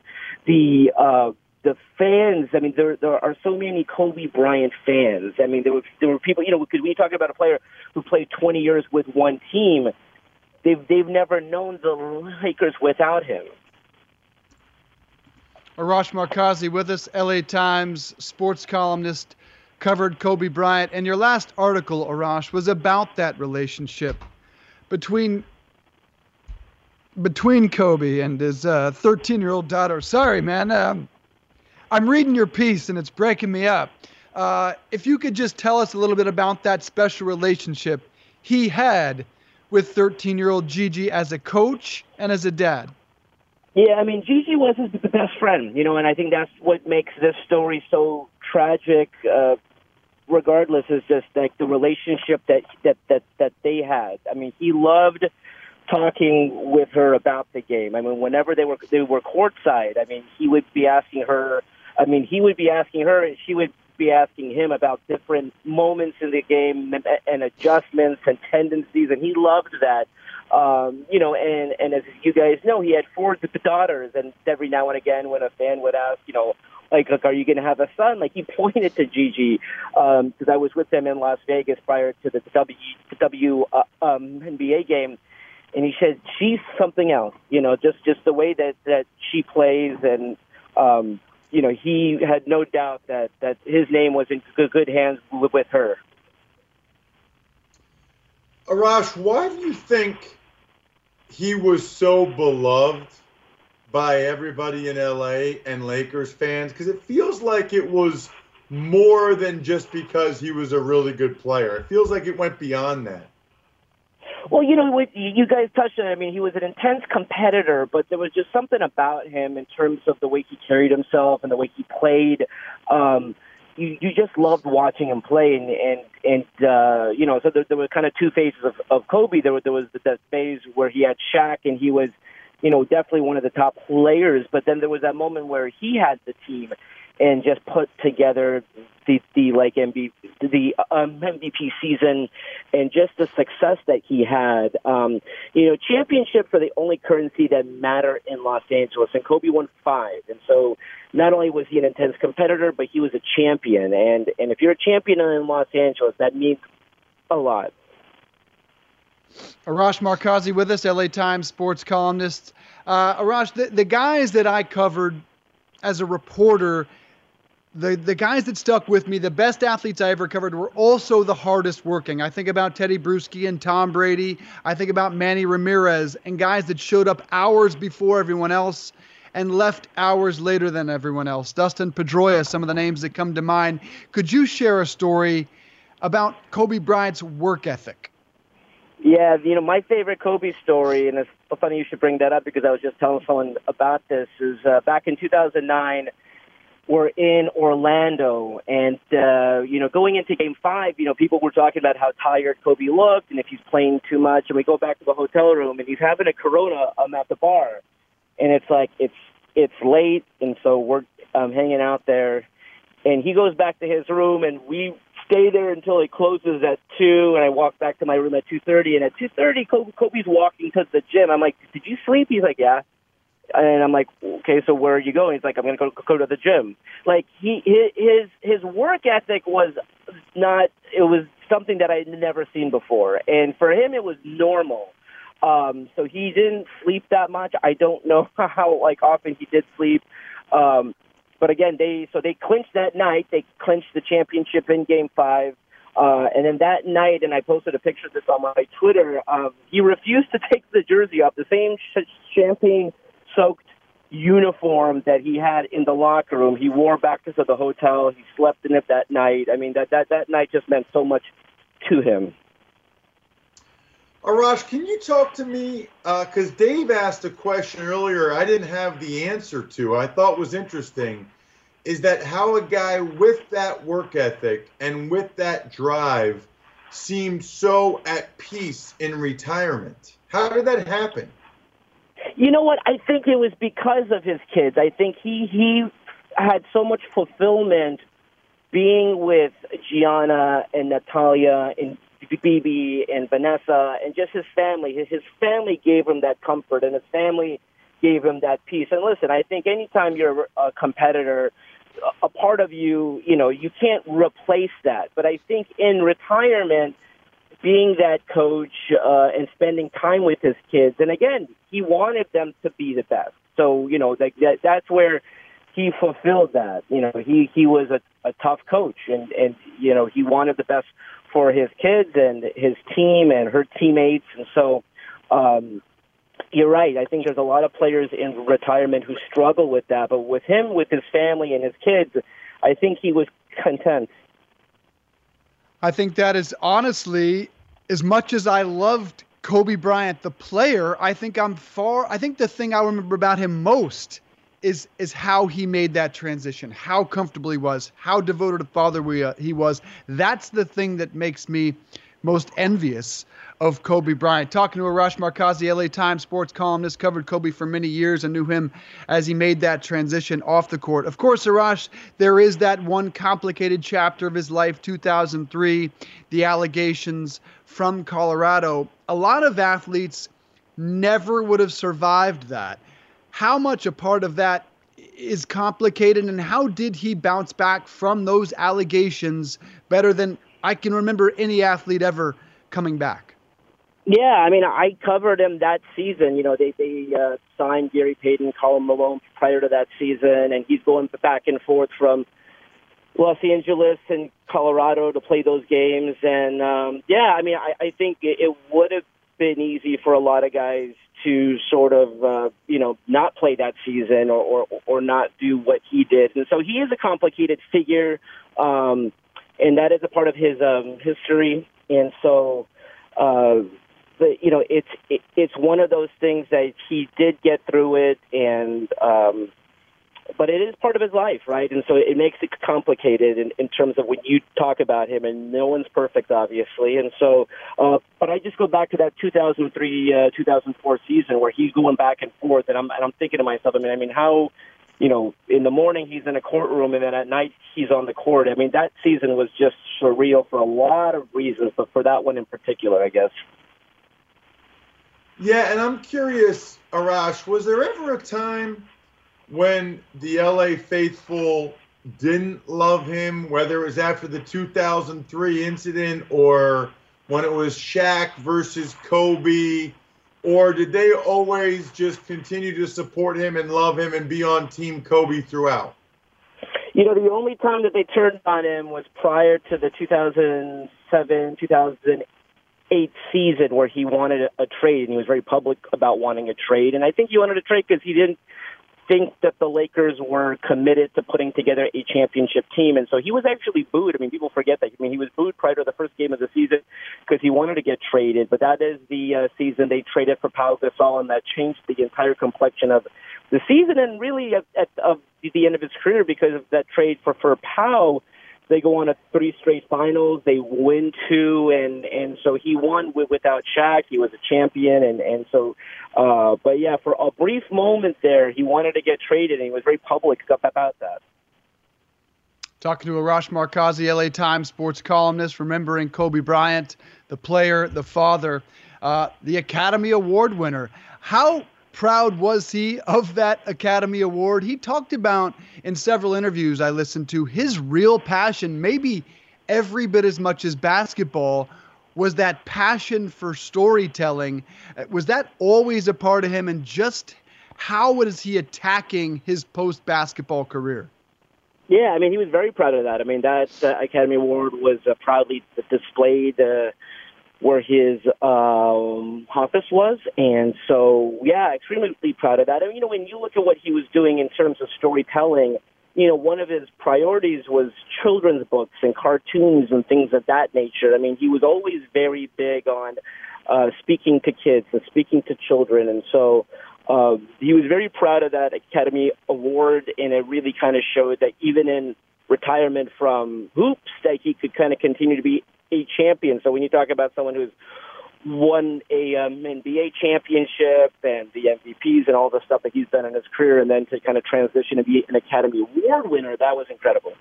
the uh, the fans. I mean, there there are so many Kobe Bryant fans. I mean, there were there were people. You know, because you talk about a player who played 20 years with one team, they've they've never known the Lakers without him. Arash Markazi with us, LA Times sports columnist, covered Kobe Bryant. And your last article, Arash, was about that relationship between between Kobe and his 13 uh, daughter. Sorry, man. Um, I'm reading your piece and it's breaking me up. Uh, if you could just tell us a little bit about that special relationship he had with 13 year old Gigi as a coach and as a dad. Yeah, I mean, Gigi was his best friend, you know, and I think that's what makes this story so tragic. Uh, regardless, is just like the relationship that that that that they had. I mean, he loved talking with her about the game. I mean, whenever they were they were courtside, I mean, he would be asking her. I mean, he would be asking her, and she would be asking him about different moments in the game and, and adjustments and tendencies, and he loved that. Um, you know, and and as you guys know, he had four daughters, and every now and again, when a fan would ask, you know, like, like are you going to have a son? Like he pointed to Gigi because um, I was with them in Las Vegas prior to the W W uh, um, NBA game, and he said she's something else. You know, just just the way that that she plays and. Um, you know, he had no doubt that, that his name was in good hands with her. Arash, why do you think he was so beloved by everybody in LA and Lakers fans? Because it feels like it was more than just because he was a really good player. It feels like it went beyond that. Well, you know, you guys touched on. I mean, he was an intense competitor, but there was just something about him in terms of the way he carried himself and the way he played. Um, you you just loved watching him play, and and and uh, you know, so there, there were kind of two phases of, of Kobe. There, there was the that phase where he had Shaq, and he was, you know, definitely one of the top players. But then there was that moment where he had the team, and just put together the the like MB, the um, MVP season and just the success that he had. Um, you know, championships are the only currency that matter in Los Angeles, and Kobe won five. And so, not only was he an intense competitor, but he was a champion. And and if you're a champion in Los Angeles, that means a lot. Arash Markazi with us, LA Times sports columnist. Uh, Arash, the, the guys that I covered as a reporter the the guys that stuck with me, the best athletes I ever covered, were also the hardest working. I think about Tedy Bruschi and Tom Brady. I think about Manny Ramirez and guys that showed up hours before everyone else and left hours later than everyone else. Dustin Pedroia, some of the names that come to mind. Could you share a story about Kobe Bryant's work ethic? Yeah, you know, my favorite Kobe story, and it's funny you should bring that up because I was just telling someone about this, is uh, back in 2009 were in Orlando, and uh, you know, going into Game Five, you know, people were talking about how tired Kobe looked, and if he's playing too much. And we go back to the hotel room, and he's having a Corona um, at the bar, and it's like it's it's late, and so we're um, hanging out there, and he goes back to his room, and we stay there until it closes at two, and I walk back to my room at two thirty, and at two thirty, Kobe's walking to the gym. I'm like, "Did you sleep?" He's like, "Yeah." And I'm like, okay, so where are you going? He's like, I'm going to go go to the gym. Like he his his work ethic was not. It was something that I had never seen before, and for him it was normal. Um, so he didn't sleep that much. I don't know how like often he did sleep. Um, but again, they so they clinched that night. They clinched the championship in Game Five. Uh, and then that night, and I posted a picture of this on my Twitter. Um, he refused to take the jersey off. The same sh- champagne soaked uniform that he had in the locker room. He wore back to the hotel. He slept in it that night. I mean, that that that night just meant so much to him. Arash, can you talk to me? Because uh, Dave asked a question earlier I didn't have the answer to. I thought was interesting. Is that how a guy with that work ethic and with that drive seemed so at peace in retirement? How did that happen? You know what? I think it was because of his kids. I think he he had so much fulfillment being with Gianna and Natalia and Bibi and Vanessa and just his family. His family gave him that comfort, and his family gave him that peace. And listen, I think anytime you're a competitor, a part of you, you know, you can't replace that. But I think in retirement, being that coach uh, and spending time with his kids. And again, he wanted them to be the best. So you know that, that that's where he fulfilled that. You know, he he was a, a tough coach, and and you know he wanted the best for his kids and his team and her teammates, and so. Um, you're right. I think there's a lot of players in retirement who struggle with that, but with him, with his family and his kids, I think he was content. I think that is honestly, as much as I loved Kobe Bryant, the player, I think I'm far. I think the thing I remember about him most is is how he made that transition, how comfortable he was, how devoted a father we, uh, he was. That's the thing that makes me most envious of Kobe Bryant. Talking to Arash Markazi, LA Times sports columnist, covered Kobe for many years and knew him as he made that transition off the court. Of course, Arash, there is that one complicated chapter of his life, 2003, the allegations from Colorado. A lot of athletes never would have survived that. How much a part of that is complicated, and how did he bounce back from those allegations better than I can remember any athlete ever coming back. Yeah, I mean, I covered him that season. You know, they they uh, signed Gary Payton, Karl Malone prior to that season, and he's going back and forth from Los Angeles and Colorado to play those games. And um, yeah, I mean, I, I think it, it would have been easy for a lot of guys to sort of uh, you know not play that season or, or or not do what he did. And so he is a complicated figure. Um, and that is a part of his um, history. And so, uh, the, you know, it's it, it's one of those things that he did get through it, and um, but it is part of his life, right? And so it makes it complicated in, in terms of when you talk about him, and no one's perfect, obviously. And so, uh, but I just go back to that 2003, uh, 2004 season where he's going back and forth, and I'm and I'm thinking to myself, I mean, I mean, how you know, in the morning he's in a courtroom and then at night he's on the court. I mean, that season was just surreal for a lot of reasons, but for that one in particular, I guess. Yeah, and I'm curious, Arash, was there ever a time when the LA faithful didn't love him, whether it was after the 2003 incident or when it was Shaq versus Kobe? or did they always just continue to support him and love him and be on Team Kobe throughout? You know, the only time that they turned on him was prior to the 2007 2008 season where he wanted a trade and he was very public about wanting a trade. And I think he wanted a trade because he didn't think that the Lakers were committed to putting together a championship team. And so he was actually booed. I mean, people forget that. I mean, he was booed prior to the first game of the season because he wanted to get traded. But that is the uh, season they traded for Pau Gasol, and that changed the entire complexion of the season and really at, at of the end of his career because of that trade for for Pau they go on a three straight finals. They win two, and and so he won with, without Shaq. He was a champion, and and so, uh, but yeah, for a brief moment there, he wanted to get traded, and he was very public about that. Talking to Arash Markazi, LA Times sports columnist, remembering Kobe Bryant, the player, the father, uh, the Academy Award winner. How proud was he of that Academy Award? He talked about in several interviews I listened to his real passion, maybe every bit as much as basketball, was that passion for storytelling. Was that always a part of him? And just how was he attacking his post basketball career? Yeah, I mean, he was very proud of that. I mean, that uh, Academy Award was uh, proudly displayed. Uh, where his um, office was. And so, yeah, extremely proud of that. And, you know, when you look at what he was doing in terms of storytelling, you know, one of his priorities was children's books and cartoons and things of that nature. I mean, he was always very big on uh, speaking to kids and speaking to children. And so uh, he was very proud of that Academy Award, and it really kind of showed that even in retirement from hoops, that he could kind of continue to be a champion. So when you talk about someone who's won a um, NBA championship and the MVPs and all the stuff that he's done in his career, and then to kind of transition and be an Academy Award winner, that was incredible.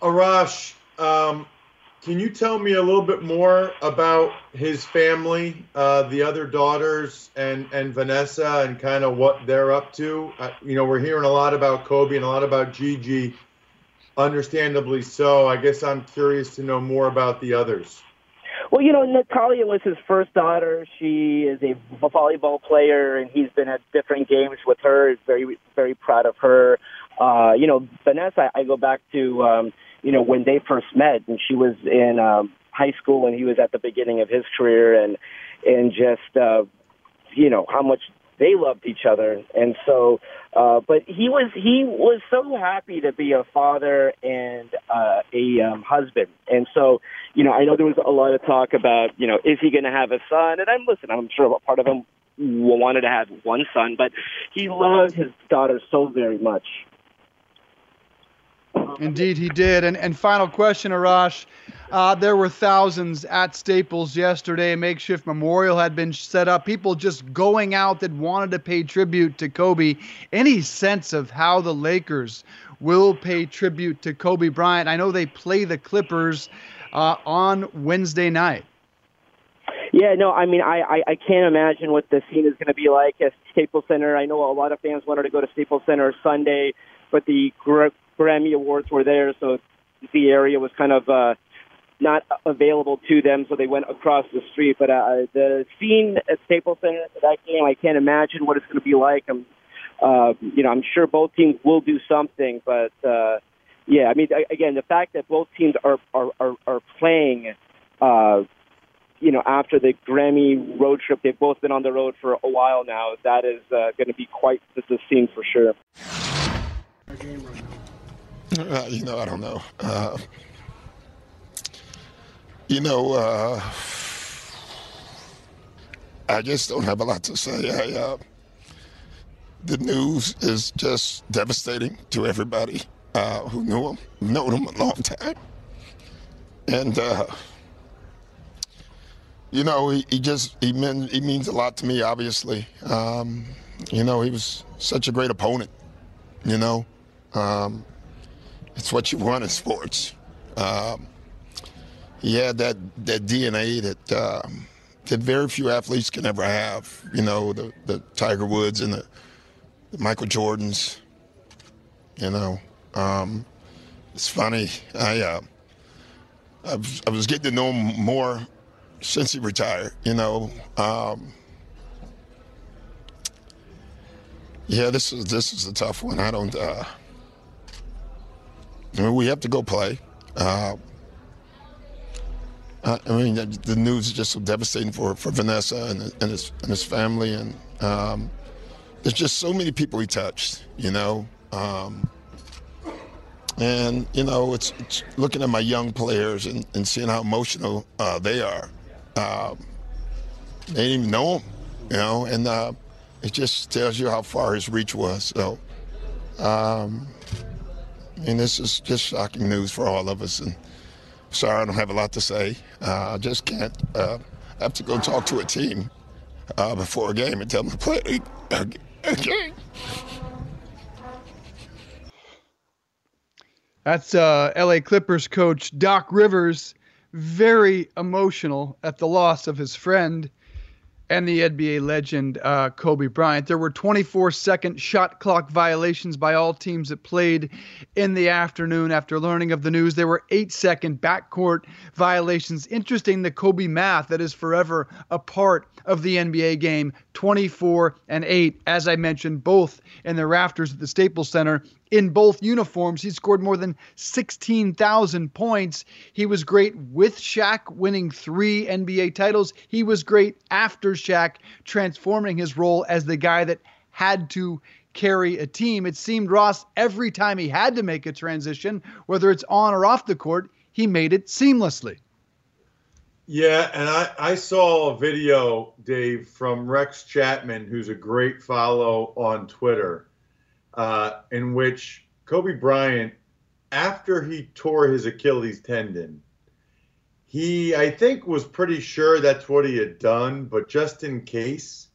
Arash, um, can you tell me a little bit more about his family, uh, the other daughters, and and Vanessa, and kind of what they're up to? Uh, you know, we're hearing a lot about Kobe and a lot about Gigi. Understandably so. I guess I'm curious to know more about the others. Well, you know, Natalia was his first daughter. She is a volleyball player, and he's been at different games with her. He's very, very proud of her. Uh, you know, Vanessa, I go back to, um, you know, when they first met, and she was in um, high school, and he was at the beginning of his career, and and just, uh, you know, how much they loved each other, and so. Uh, but he was he was so happy to be a father and uh, a um, husband, and so you know I know there was a lot of talk about you know is he going to have a son, and I'm listen I'm sure part of him wanted to have one son, but he loved his daughter so very much. Indeed, he did. And and final question, Arash. Uh, there were thousands at Staples yesterday. A makeshift memorial had been set up. People just going out that wanted to pay tribute to Kobe. Any sense of how the Lakers will pay tribute to Kobe Bryant? I know they play the Clippers uh, on Wednesday night. Yeah, no, I mean, I, I, I can't imagine what the scene is going to be like at Staples Center. I know a lot of fans wanted to go to Staples Center Sunday, but the Grammy Awards were there, so the area was kind of uh, not available to them, so they went across the street. But uh, the scene at Staples Center that game, I can't imagine what it's going to be like. I'm, uh, you know, I'm sure both teams will do something, but uh, yeah, I mean, again, the fact that both teams are are are, are playing. Uh, you know, after the Grammy road trip, they've both been on the road for a while now. That is uh, going to be quite the scene for sure. Uh, you know, I don't know. Uh, you know, uh, I just don't have a lot to say. I, uh, the news is just devastating to everybody uh, who knew him, known him a long time, and uh, you know, he, he just he mean, he means a lot to me. Obviously, um, you know, he was such a great opponent. You know. Um, it's what you want in sports. Um, had that, that DNA that um, that very few athletes can ever have. You know, the, the Tiger Woods and the, the Michael Jordans. You know, um, it's funny. I, uh, I, was, I was getting to know him more since he retired. You know, um, yeah, this is this is a tough one. I don't. Uh, I mean, we have to go play. Uh, I mean, the news is just so devastating for, for Vanessa and, and, his, and his family. And um, there's just so many people he touched, you know. Um, and, you know, it's, it's, looking at my young players and, and seeing how emotional uh, they are. Um, they didn't even know him, you know, and uh, it just tells you how far his reach was. So, um, and this is just shocking news for all of us. And sorry, I don't have a lot to say. Uh, I just can't. Uh, I have to go talk to a team uh, before a game and tell them to play a game. That's uh, LA Clippers coach Doc Rivers, very emotional at the loss of his friend and the NBA legend uh, Kobe Bryant. There were 24 second shot clock violations by all teams that played in the afternoon after learning of the news. There were eight second backcourt violations. Interesting the Kobe math that is forever a part of the NBA game 24 and 8, as I mentioned, both in the rafters at the Staples Center in both uniforms. He scored more than 16,000 points. He was great with Shaq, winning three NBA titles. He was great after Shaq, transforming his role as the guy that had to carry a team. It seemed Ross, every time he had to make a transition, whether it's on or off the court, he made it seamlessly. Yeah, and I, I saw a video, Dave, from Rex Chapman, who's a great follow on Twitter uh, in which Kobe Bryant, after he tore his Achilles tendon, he, I think, was pretty sure that's what he had done, but just in case,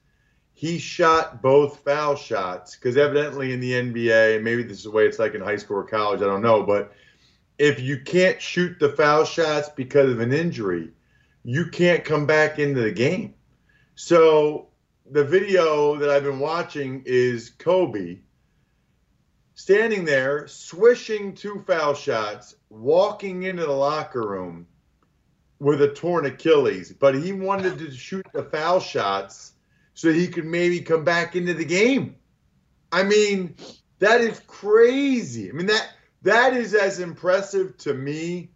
he shot both foul shots because evidently in the NBA, maybe this is the way it's like in high school or college, I don't know, but if you can't shoot the foul shots because of an injury, you can't come back into the game. So the video that I've been watching is Kobe standing there, swishing two foul shots, walking into the locker room, with a torn Achilles, but he wanted to shoot the foul shots so he could maybe come back into the game. I mean, that is crazy. I mean that that is as impressive to me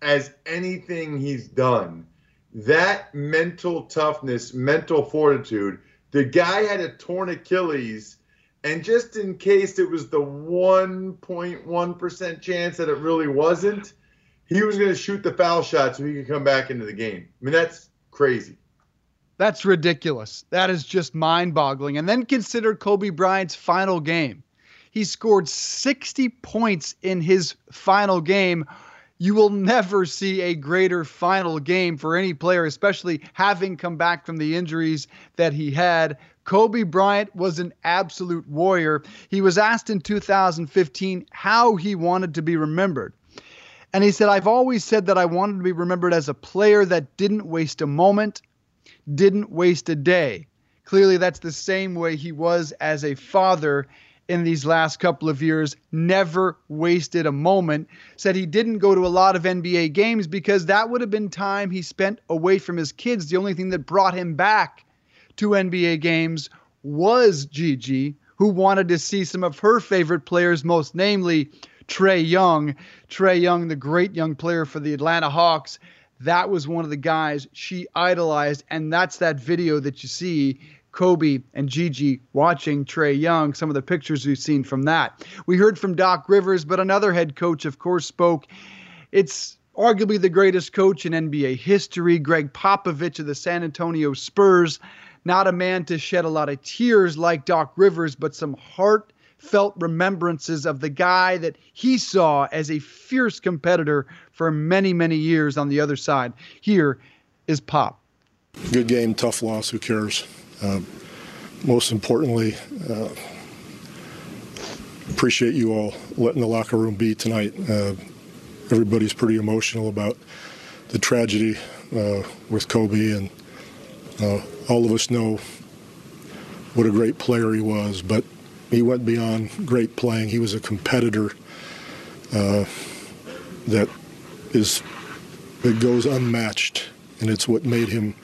as anything he's done. That mental toughness, mental fortitude. The guy had a torn Achilles, and just in case it was the 1.1% chance that it really wasn't, he was going to shoot the foul shot so he could come back into the game. I mean, that's crazy. That's ridiculous. That is just mind boggling. And then consider Kobe Bryant's final game. He scored 60 points in his final game. You will never see a greater final game for any player, especially having come back from the injuries that he had. Kobe Bryant was an absolute warrior. He was asked in 2015 how he wanted to be remembered. And he said, I've always said that I wanted to be remembered as a player that didn't waste a moment, didn't waste a day. Clearly, that's the same way he was as a father in these last couple of years, never wasted a moment. Said he didn't go to a lot of NBA games because that would have been time he spent away from his kids. The only thing that brought him back to NBA games was Gigi, who wanted to see some of her favorite players, most namely Trae Young. Trae Young, the great young player for the Atlanta Hawks. That was one of the guys she idolized. And that's that video that you see Kobe and Gigi watching Trae Young, some of the pictures we've seen from that. We heard from Doc Rivers, but another head coach, of course, spoke. It's arguably the greatest coach in NBA history, Gregg Popovich of the San Antonio Spurs. Not a man to shed a lot of tears like Doc Rivers, but some heartfelt remembrances of the guy that he saw as a fierce competitor for many, many years on the other side. Here is Pop. Good game, tough loss, who cares? Uh, most importantly, uh, appreciate you all letting the locker room be tonight. Uh, everybody's pretty emotional about the tragedy uh, with Kobe, and uh, all of us know what a great player he was. But he went beyond great playing. He was a competitor uh, that is that goes unmatched, and it's what made him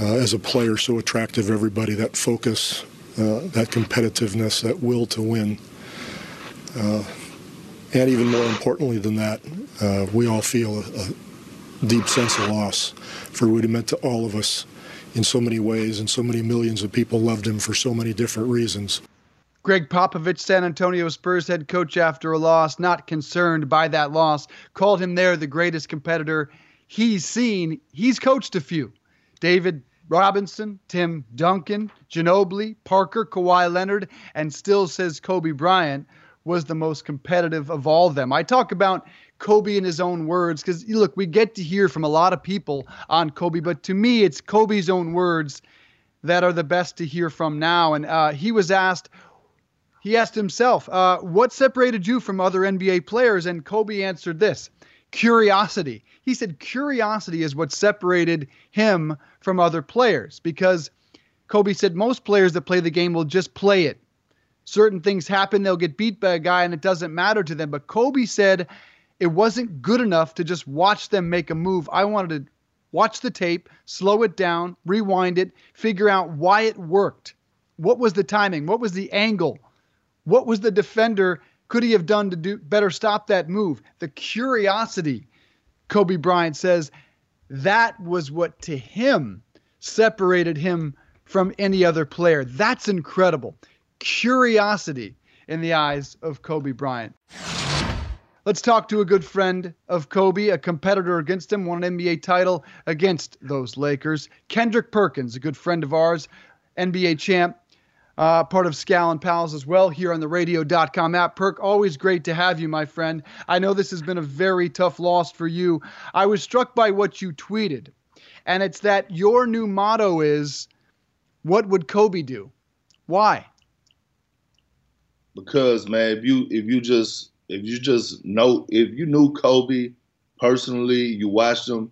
uh, as a player so attractive to everybody. That focus, uh, that competitiveness, that will to win. Uh, and even more importantly than that, uh, we all feel a, a, deep sense of loss for what he meant to all of us in so many ways, and so many millions of people loved him for so many different reasons. Gregg Popovich, San Antonio Spurs head coach after a loss, not concerned by that loss, called him there the greatest competitor he's seen. He's coached a few. David Robinson, Tim Duncan, Ginobili, Parker, Kawhi Leonard, and still says Kobe Bryant was the most competitive of all of them. I talk about Kobe in his own words because look, we get to hear from a lot of people on Kobe, but to me, it's Kobe's own words that are the best to hear from now. And uh, he was asked, he asked himself, uh, what separated you from other NBA players? And Kobe answered this curiosity. He said curiosity is what separated him from other players because Kobe said most players that play the game will just play it. Certain things happen, they'll get beat by a guy and it doesn't matter to them. But Kobe said it wasn't good enough to just watch them make a move. I wanted to watch the tape, slow it down, rewind it, figure out why it worked. What was the timing? What was the angle? What was the defender could he have done to do better stop that move? The curiosity, Kobe Bryant says, that was what to him separated him from any other player. That's incredible. Curiosity in the eyes of Kobe Bryant. Let's talk to a good friend of Kobe, a competitor against him, won an NBA title against those Lakers. Kendrick Perkins, a good friend of ours, NBA champ, uh, part of Scal and Pals as well here on the radio.com app. Perk, always great to have you, my friend. I know this has been a very tough loss for you. I was struck by what you tweeted, and it's that your new motto is, What would Kobe do? Why? Because man, if you if you just if you just know if you knew Kobe personally, you watched him,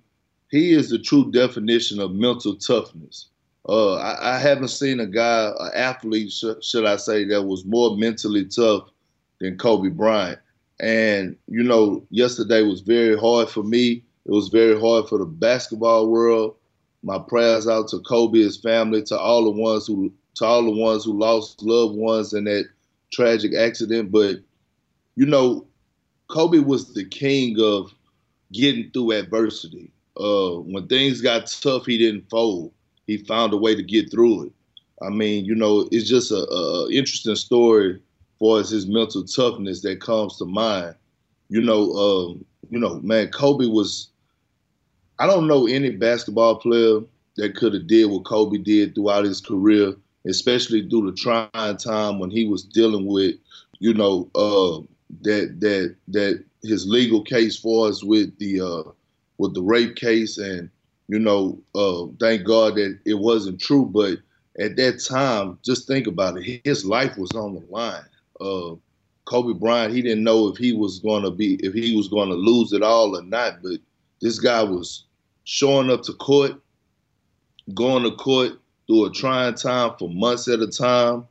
he is the true definition of mental toughness. Uh, I, I, haven't seen a guy, an athlete, sh- should I say, that was more mentally tough than Kobe Bryant. And you know, yesterday was very hard for me It was very hard for the basketball world. My prayers out to Kobe, his family, to all the ones who to all the ones who lost loved ones in that tragic accident. But you know, Kobe was the king of getting through adversity. Uh, when things got tough, he didn't fold. He found a way to get through it. I mean, you know, it's just a, a interesting story for his mental toughness that comes to mind. You know, um, you know, man, Kobe was. I don't know any basketball player that could have did what Kobe did throughout his career, especially through the trying time when he was dealing with, you know, uh, that that that his legal case for us with the uh, with the rape case, and you know, uh, thank God that it wasn't true. But at that time, just think about it. His life was on the line. Uh, Kobe Bryant, he didn't know if he was going to be if he was going to lose it all or not. But this guy was showing up to court, going to court through a trying time for months at a time,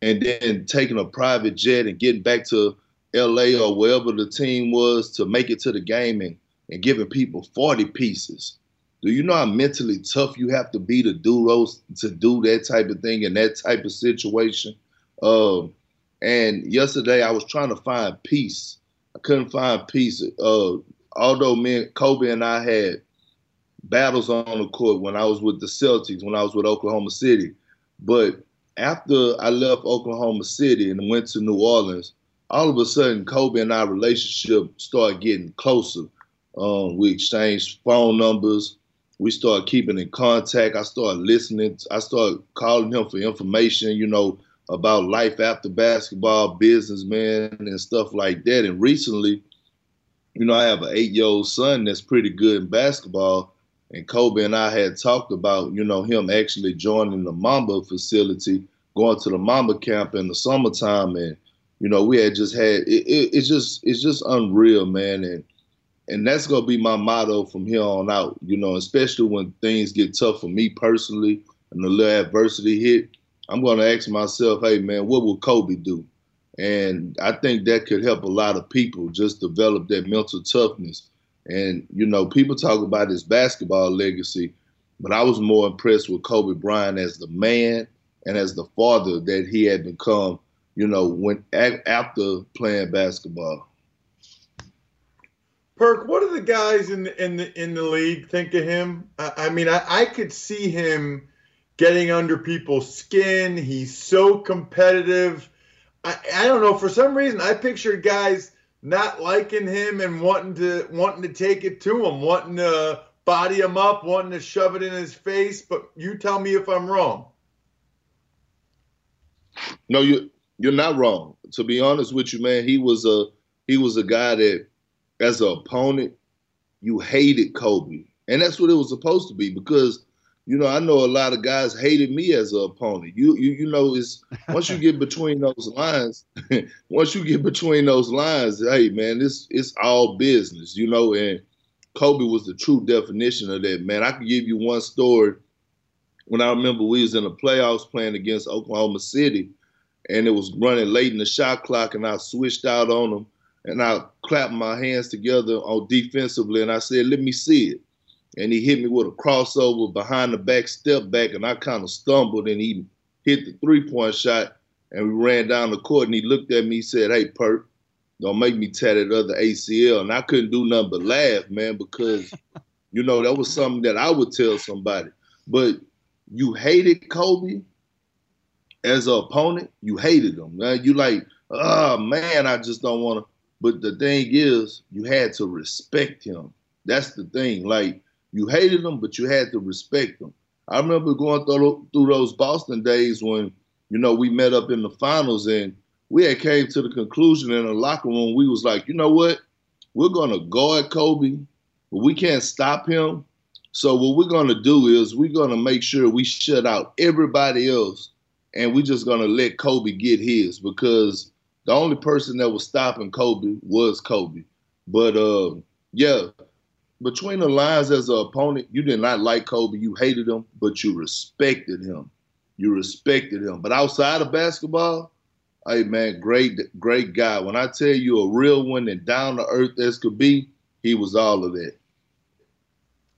and then taking a private jet and getting back to LA or wherever the team was to make it to the game and, and giving people 40 pieces. Do you know how mentally tough you have to be to do those to do that type of thing in that type of situation? Um, and yesterday I was trying to find peace. I couldn't find peace. Uh, although me and Kobe and I had battles on the court when I was with the Celtics, when I was with Oklahoma City. But after I left Oklahoma City and went to New Orleans, all of a sudden Kobe and our relationship started getting closer. Um, we exchanged phone numbers. We started keeping in contact. I started listening. I started calling him for information, you know, about life after basketball, businessman, and stuff like that. And recently, you know, I have an eight year old son that's pretty good in basketball. And Kobe and I had talked about, you know, him actually joining the Mamba facility, going to the Mamba camp in the summertime. And, you know, we had just had it, it, it's just it's just unreal, man. And and that's gonna be my motto from here on out, you know, especially when things get tough for me personally and the little adversity hit. I'm gonna ask myself, hey man, what will Kobe do? And I think that could help a lot of people just develop that mental toughness. And, you know, people talk about his basketball legacy, but I was more impressed with Kobe Bryant as the man and as the father that he had become you know, when after playing basketball. Perk, what do the guys in the in the in the league think of him? I, I mean, I, I could see him getting under people's skin. He's so competitive. I, I don't know. For some reason, I pictured guys not liking him and wanting to wanting to take it to him, wanting to body him up, wanting to shove it in his face. But you tell me if I'm wrong. No, you you're not wrong. To be honest with you, man, he was a he was a guy that, as an opponent, you hated Kobe, and that's what it was supposed to be. Because you know, I know a lot of guys hated me as an opponent. You you you know, it's once you get between those lines, once you get between those lines, hey man, this it's all business, you know. And Kobe was the true definition of that, man. I can give you one story. When I remember we was in the playoffs playing against Oklahoma City, and it was running late in the shot clock, and I switched out on him, and I clapped my hands together on defensively, and I said, "Let me see it." And he hit me with a crossover behind the back, step back, and I kind of stumbled, and he hit the three point shot, and we ran down the court, and he looked at me, he said, "Hey, Perk." Don't make me tear that other ACL. And I couldn't do nothing but laugh, man, because, you know, that was something that I would tell somebody. But you hated Kobe, as an opponent, you hated him. Man. You like, oh man, I just don't want to. But the thing is, you had to respect him. That's the thing. Like you hated him, but you had to respect him. I remember going through through those Boston days when you know we met up in the finals and we had came to the conclusion in the locker room. We was like, you know what, we're gonna guard Kobe, but we can't stop him. So what we're gonna do is we're gonna make sure we shut out everybody else and we're just gonna let Kobe get his because the only person that was stopping Kobe was Kobe. But uh, yeah, between the lines as an opponent, you did not like Kobe, you hated him, but you respected him. You respected him. But outside of basketball, hey man, great, great guy. When I tell you a real one and down to earth as could be, he was all of that.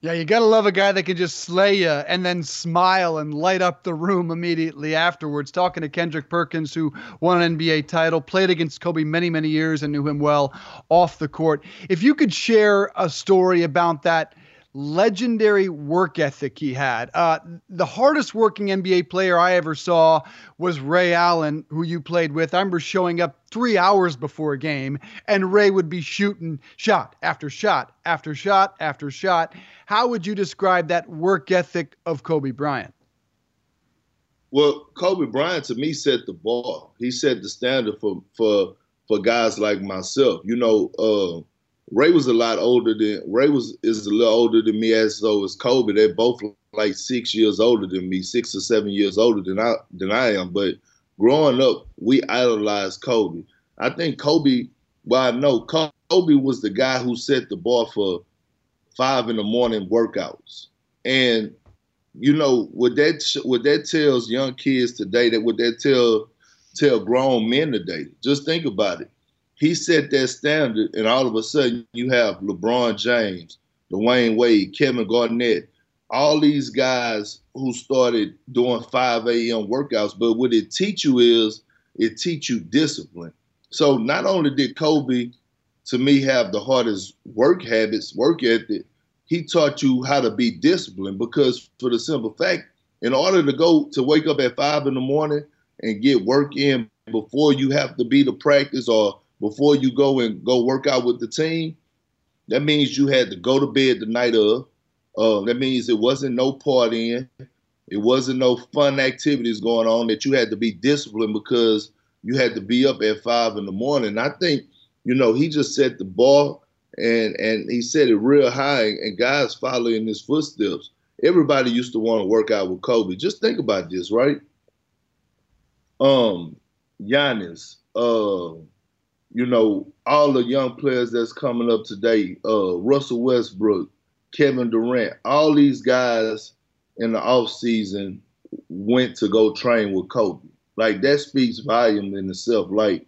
Yeah, you gotta love a guy that can just slay you and then smile and light up the room immediately afterwards. Talking to Kendrick Perkins, who won an NBA title, played against Kobe many, many years, and knew him well off the court. If you could share a story about that legendary work ethic he had. Uh, the hardest working NBA player I ever saw was Ray Allen, who you played with. I remember showing up three hours before a game, and Ray would be shooting shot after shot after shot after shot. How would you describe that work ethic of Kobe Bryant? Well, Kobe Bryant to me set the bar. He set the standard for for for guys like myself. You know, uh, Ray was a lot older than Ray was is a little older than me as so is Kobe. They're both like six years older than me, six or seven years older than I than I am. But growing up, we idolized Kobe. I think Kobe, well, I know Kobe was the guy who set the bar for five in the morning workouts. And you know what that what that tells young kids today, that what that tell tell grown men today. Just think about it he set that standard, and all of a sudden you have LeBron James, Dwyane Wade, Kevin Garnett, all these guys who started doing 5 a.m. workouts. But what it teach you is it teach you discipline. So not only did Kobe, to me, have the hardest work habits, work ethic, he taught you how to be disciplined because for the simple fact, in order to go to wake up at five in the morning and get work in before you have to be to practice or before you go and go work out with the team, that means you had to go to bed the night of. Uh, that means it wasn't no partying, it wasn't no fun activities going on. That you had to be disciplined because you had to be up at five in the morning. I think you know he just set the bar and and he set it real high, and guys following his footsteps. Everybody used to want to work out with Kobe. Just think about this, right? Um, Giannis, uh, you know, all the young players that's coming up today, uh, Russell Westbrook, Kevin Durant, all these guys in the off season went to go train with Kobe. Like that speaks volume in itself. Like,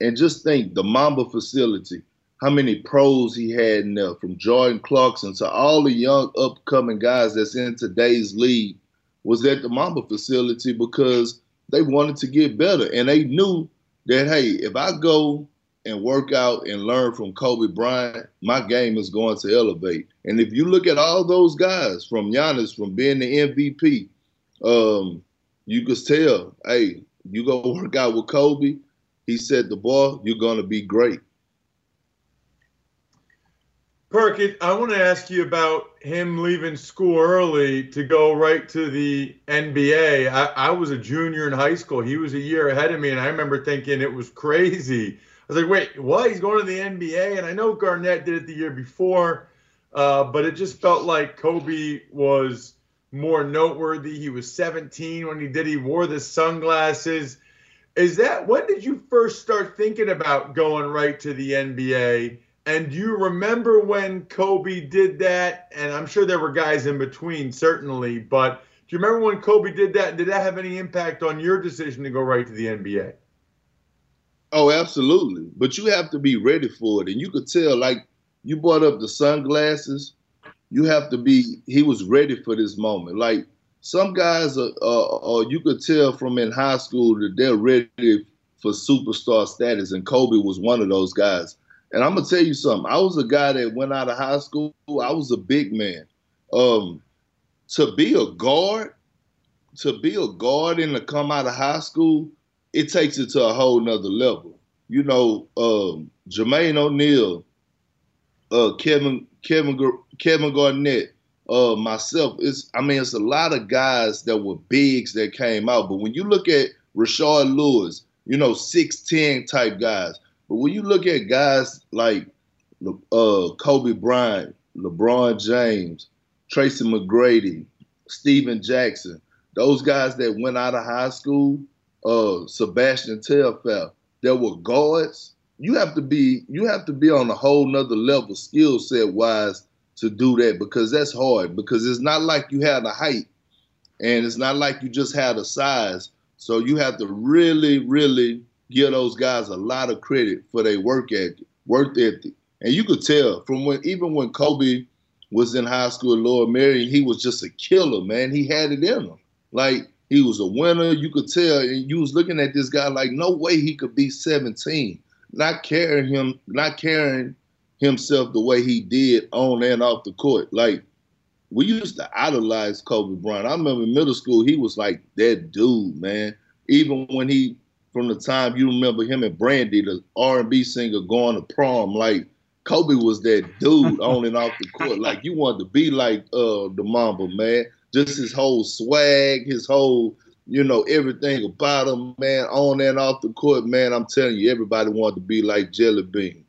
and just think the Mamba facility, how many pros he had in there, from Jordan Clarkson to all the young upcoming guys that's in today's league, was at the Mamba facility because they wanted to get better and they knew that hey, if I go and work out and learn from Kobe Bryant, my game is going to elevate. And if you look at all those guys, from Giannis, from being the MVP, um, you could tell, hey, you go work out with Kobe, he said the bar, you're to be great. Perkins, I want to ask you about him leaving school early to go right to the NBA. I, I, was a junior in high school. He was a year ahead of me, and I remember thinking it was crazy. I was like, wait, what? He's going to the NBA? And I know Garnett did it the year before, uh, but it just felt like Kobe was more noteworthy. He was 17 when he did. He wore the sunglasses. Is that when did you first start thinking about going right to the NBA? And you remember when Kobe did that? And I'm sure there were guys in between, certainly, but do you remember when Kobe did that? Did that have any impact on your decision to go right to the NBA? Oh, absolutely. But you have to be ready for it. And you could tell, like, you brought up the sunglasses. You have to be, he was ready for this moment. Like, some guys, are, uh, you could tell from in high school that they're ready for superstar status. And Kobe was one of those guys. And I'm gonna tell you something. I was a guy that went out of high school. I was a big man. Um, to be a guard, to be a guard and to come out of high school, it takes it to a whole nother level. You know, um, Jermaine O'Neal, uh, Kevin Kevin Kevin Garnett, uh, myself. It's I mean, it's a lot of guys that were bigs that came out. But when you look at Rashard Lewis, you know, six ten type guys. But when you look at guys like uh, Kobe Bryant, LeBron James, Tracy McGrady, Stephen Jackson, those guys that went out of high school, uh, Sebastian Telfair, there were guards. You have to be you have to be on a whole nother level skill set wise to do that because that's hard because it's not like you had a height and it's not like you just had a size. So you have to really, really give those guys a lot of credit for their work ethic, work ethic. And you could tell from when even when Kobe was in high school at Lower he was just a killer, man. He had it in him. Like he was a winner. You could tell, and you was looking at this guy like, no way he could be 17, not carrying him, not carrying himself the way he did on and off the court. Like we used to idolize Kobe Bryant. I remember in middle school, he was like that dude, man. Even when he, from the time you remember him and Brandy, the R&B singer, going to prom, like Kobe was that dude on and off the court. Like you wanted to be like uh the Mamba, man. Just his whole swag, his whole, you know, everything about him, man, on and off the court, man. I'm telling you, everybody wanted to be like Jelly Bean.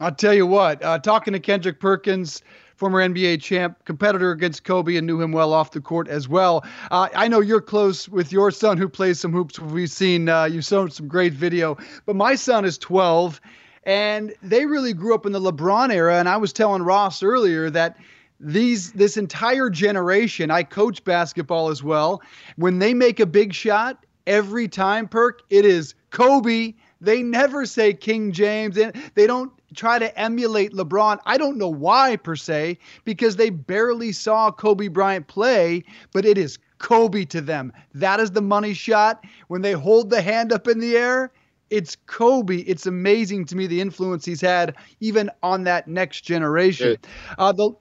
I'll tell you what, uh, talking to Kendrick Perkins, former NBA champ, competitor against Kobe, and knew him well off the court as well. Uh, I know you're close with your son who plays some hoops. We've seen uh, you've shown some great video, but my son is 12 and they really grew up in the LeBron era. And I was telling Ross earlier that these this entire generation, I coach basketball as well. When they make a big shot, every time, Perk, it is Kobe. They never say King James. and They don't try to emulate LeBron. I don't know why per se, because they barely saw Kobe Bryant play, but it is Kobe to them. That is the money shot. When they hold the hand up in the air, it's Kobe. It's amazing to me the influence he's had even on that next generation. Uh, the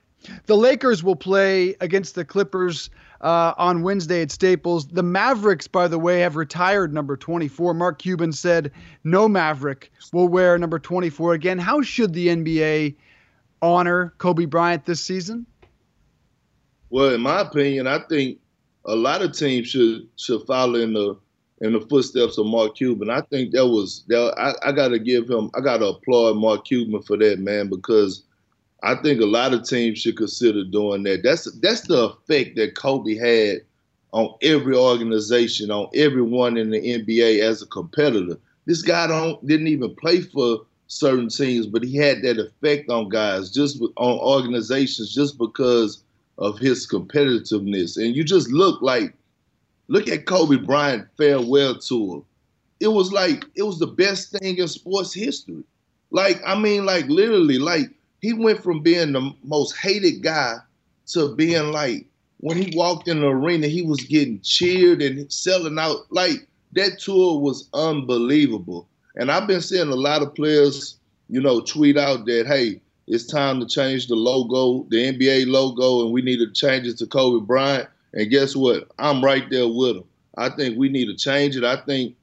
the Lakers will play against the Clippers uh, on Wednesday at Staples. The Mavericks, by the way, have retired number 24. Mark Cuban said no Maverick will wear number 24 again. How should the NBA honor Kobe Bryant this season? Well, in my opinion, I think a lot of teams should should follow in the in the footsteps of Mark Cuban. I think that was that I, I got to give him. I got to applaud Mark Cuban for that man because I think a lot of teams should consider doing that. That's that's the effect that Kobe had on every organization, on everyone in the NBA as a competitor. This guy don't didn't even play for certain teams, but he had that effect on guys, just on organizations, just because of his competitiveness. And you just look like Look at Kobe Bryant farewell tour. It was like it was the best thing in sports history. Like I mean, like literally, like he went from being the most hated guy to being like when he walked in the arena, he was getting cheered and selling out. Like that tour was unbelievable. And I've been seeing a lot of players, you know, tweet out that hey, it's time to change the logo, the NBA logo, and we need to change it to Kobe Bryant. And guess what? I'm right there with him. I think we need to change it. I think,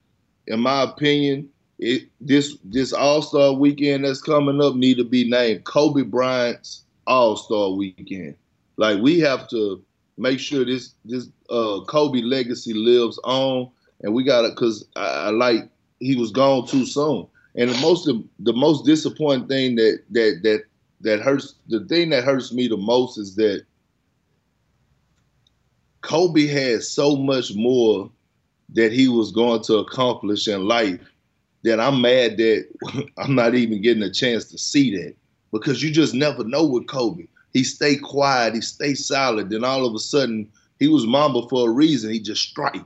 in my opinion, it, this this All Star weekend that's coming up need to be named Kobe Bryant's All Star Weekend. Like we have to make sure this this uh, Kobe legacy lives on, and we got to because I, I like he was gone too soon. And the most the most disappointing thing that that that that hurts the thing that hurts me the most is that Kobe had so much more that he was going to accomplish in life that I'm mad that I'm not even getting a chance to see that because you just never know with Kobe. He stay quiet, he stay silent, then all of a sudden he was Mamba for a reason. He just strike,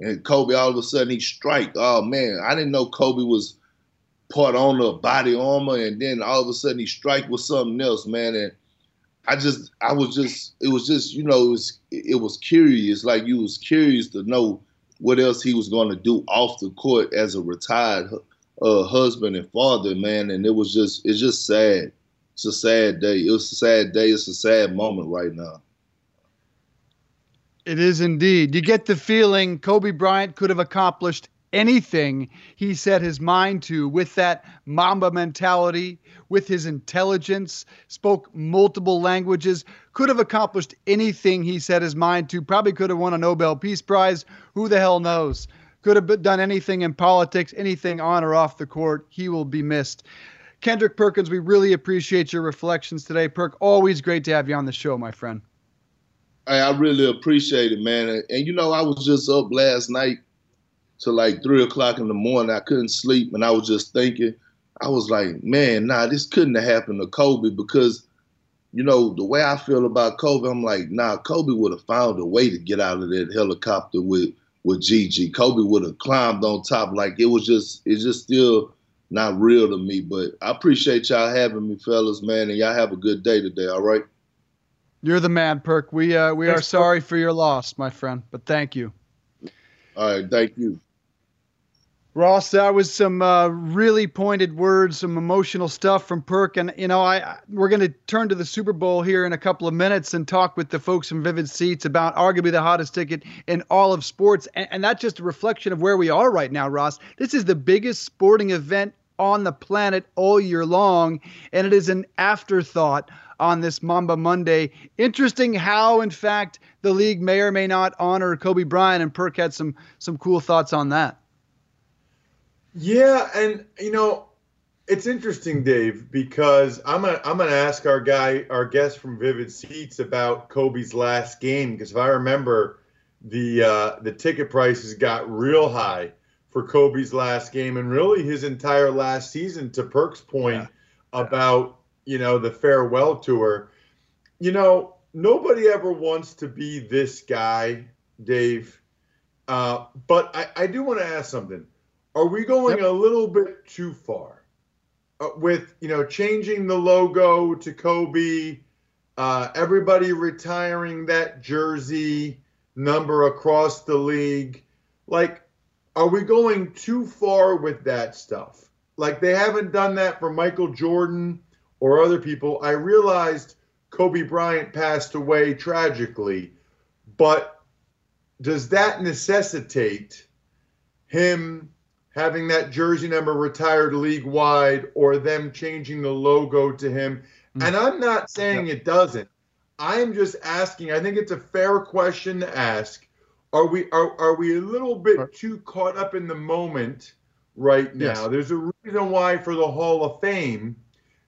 and Kobe all of a sudden he strike. Oh man, I didn't know Kobe was part owner of BodyArmor, and then all of a sudden he strike with something else, man. And I just, I was just, it was just, you know, it was, it was curious. Like you was curious to know what else he was going to do off the court as a retired uh, husband and father, man. And it was just, it's just sad. It's a sad day. It was a sad day. It's a sad moment right now. It is indeed. You get the feeling Kobe Bryant could have accomplished anything he set his mind to with that Mamba mentality, with his intelligence, spoke multiple languages, could have accomplished anything he set his mind to, probably could have won a Nobel Peace Prize. Who the hell knows? Could have done anything in politics, anything on or off the court. He will be missed. Kendrick Perkins, we really appreciate your reflections today. Perk, always great to have you on the show, my friend. I really appreciate it, man. And you know, I was just up last night till like three o'clock in the morning. I couldn't sleep, and I was just thinking. I was like, man, nah, this couldn't have happened to Kobe because, you know, the way I feel about Kobe, I'm like, nah, Kobe would have found a way to get out of that helicopter with with Gigi. Kobe would have climbed on top. Like it was just, it's just still not real to me. But I appreciate y'all having me, fellas, man, and y'all have a good day today. All right. You're the man, Perk. We uh, we Thanks, are sorry Perk. for your loss, my friend, but thank you. All right, thank you. Ross, that was some uh, really pointed words, some emotional stuff from Perk, and you know, I we're going to turn to the Super Bowl here in a couple of minutes and talk with the folks from Vivid Seats about arguably the hottest ticket in all of sports, and, and that's just a reflection of where we are right now, Ross. This is the biggest sporting event on the planet all year long, and it is an afterthought on this Mamba Monday. Interesting how, in fact, the league may or may not honor Kobe Bryant, and Perk had some some cool thoughts on that. Yeah, and you know, it's interesting, Dave, because I'm gonna I'm gonna ask our guy, our guest from Vivid Seats, about Kobe's last game. Because if I remember, the uh, the ticket prices got real high for Kobe's last game, and really his entire last season. To Perk's point yeah. about you know the farewell tour, you know nobody ever wants to be this guy, Dave. Uh, but I, I do want to ask something are we going yep. a little bit too far uh, with you know changing the logo to Kobe? Uh, everybody retiring that jersey number across the league. Like, are we going too far with that stuff? Like, they haven't done that for Michael Jordan or other people. I realized Kobe Bryant passed away tragically, but does that necessitate him having that jersey number retired league wide or them changing the logo to him. Mm-hmm. And I'm not saying it doesn't. I'm just asking, I think it's a fair question to ask. Are we are, are we a little bit too caught up in the moment right now? Yes. There's a reason why for the Hall of Fame,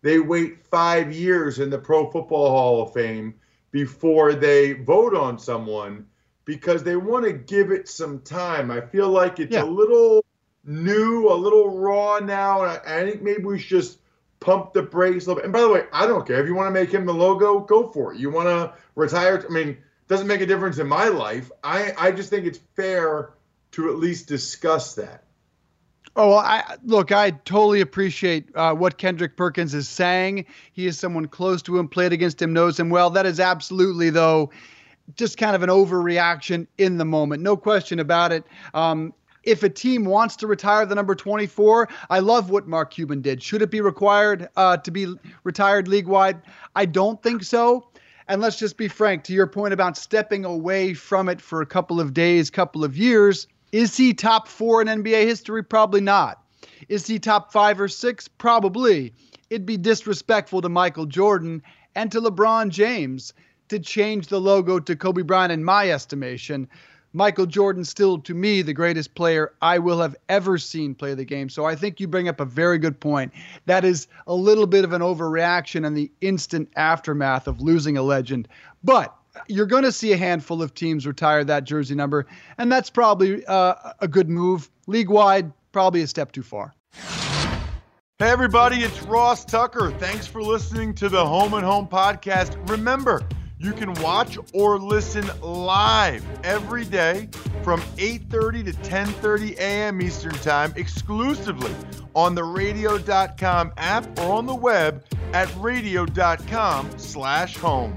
they wait five years in the Pro Football Hall of Fame before they vote on someone because they want to give it some time. I feel like it's yeah. a little new, a little raw now. And I, I think maybe we should just pump the brakes a little bit. And by the way, I don't care if you want to make him the logo, go for it. You want to retire? I mean, doesn't make a difference in my life. I I just think it's fair to at least discuss that. Oh, well, I look. I totally appreciate uh, what Kendrick Perkins is saying. He is someone close to him, played against him, knows him well. That is absolutely, though, just kind of an overreaction in the moment. No question about it. Um, if a team wants to retire the number 24, I love what Mark Cuban did. Should it be required uh, to be retired league wide? I don't think so. And let's just be frank to your point about stepping away from it for a couple of days, couple of years. Is he top four in NBA history? Probably not. Is he top five or six? Probably. It'd be disrespectful to Michael Jordan and to LeBron James to change the logo to Kobe Bryant, in my estimation. Michael Jordan still to me the greatest player I will have ever seen play the game. So I think you bring up a very good point. That is a little bit of an overreaction and the instant aftermath of losing a legend. But you're going to see a handful of teams retire that jersey number, and that's probably uh, a good move. League wide, probably a step too far. Hey, everybody, it's Ross Tucker. Thanks for listening to the Home and Home podcast. Remember, you can watch or listen live every day from 8:30 to 10:30 a.m. Eastern Time exclusively on the radio.com app or on the web at radio.com/home.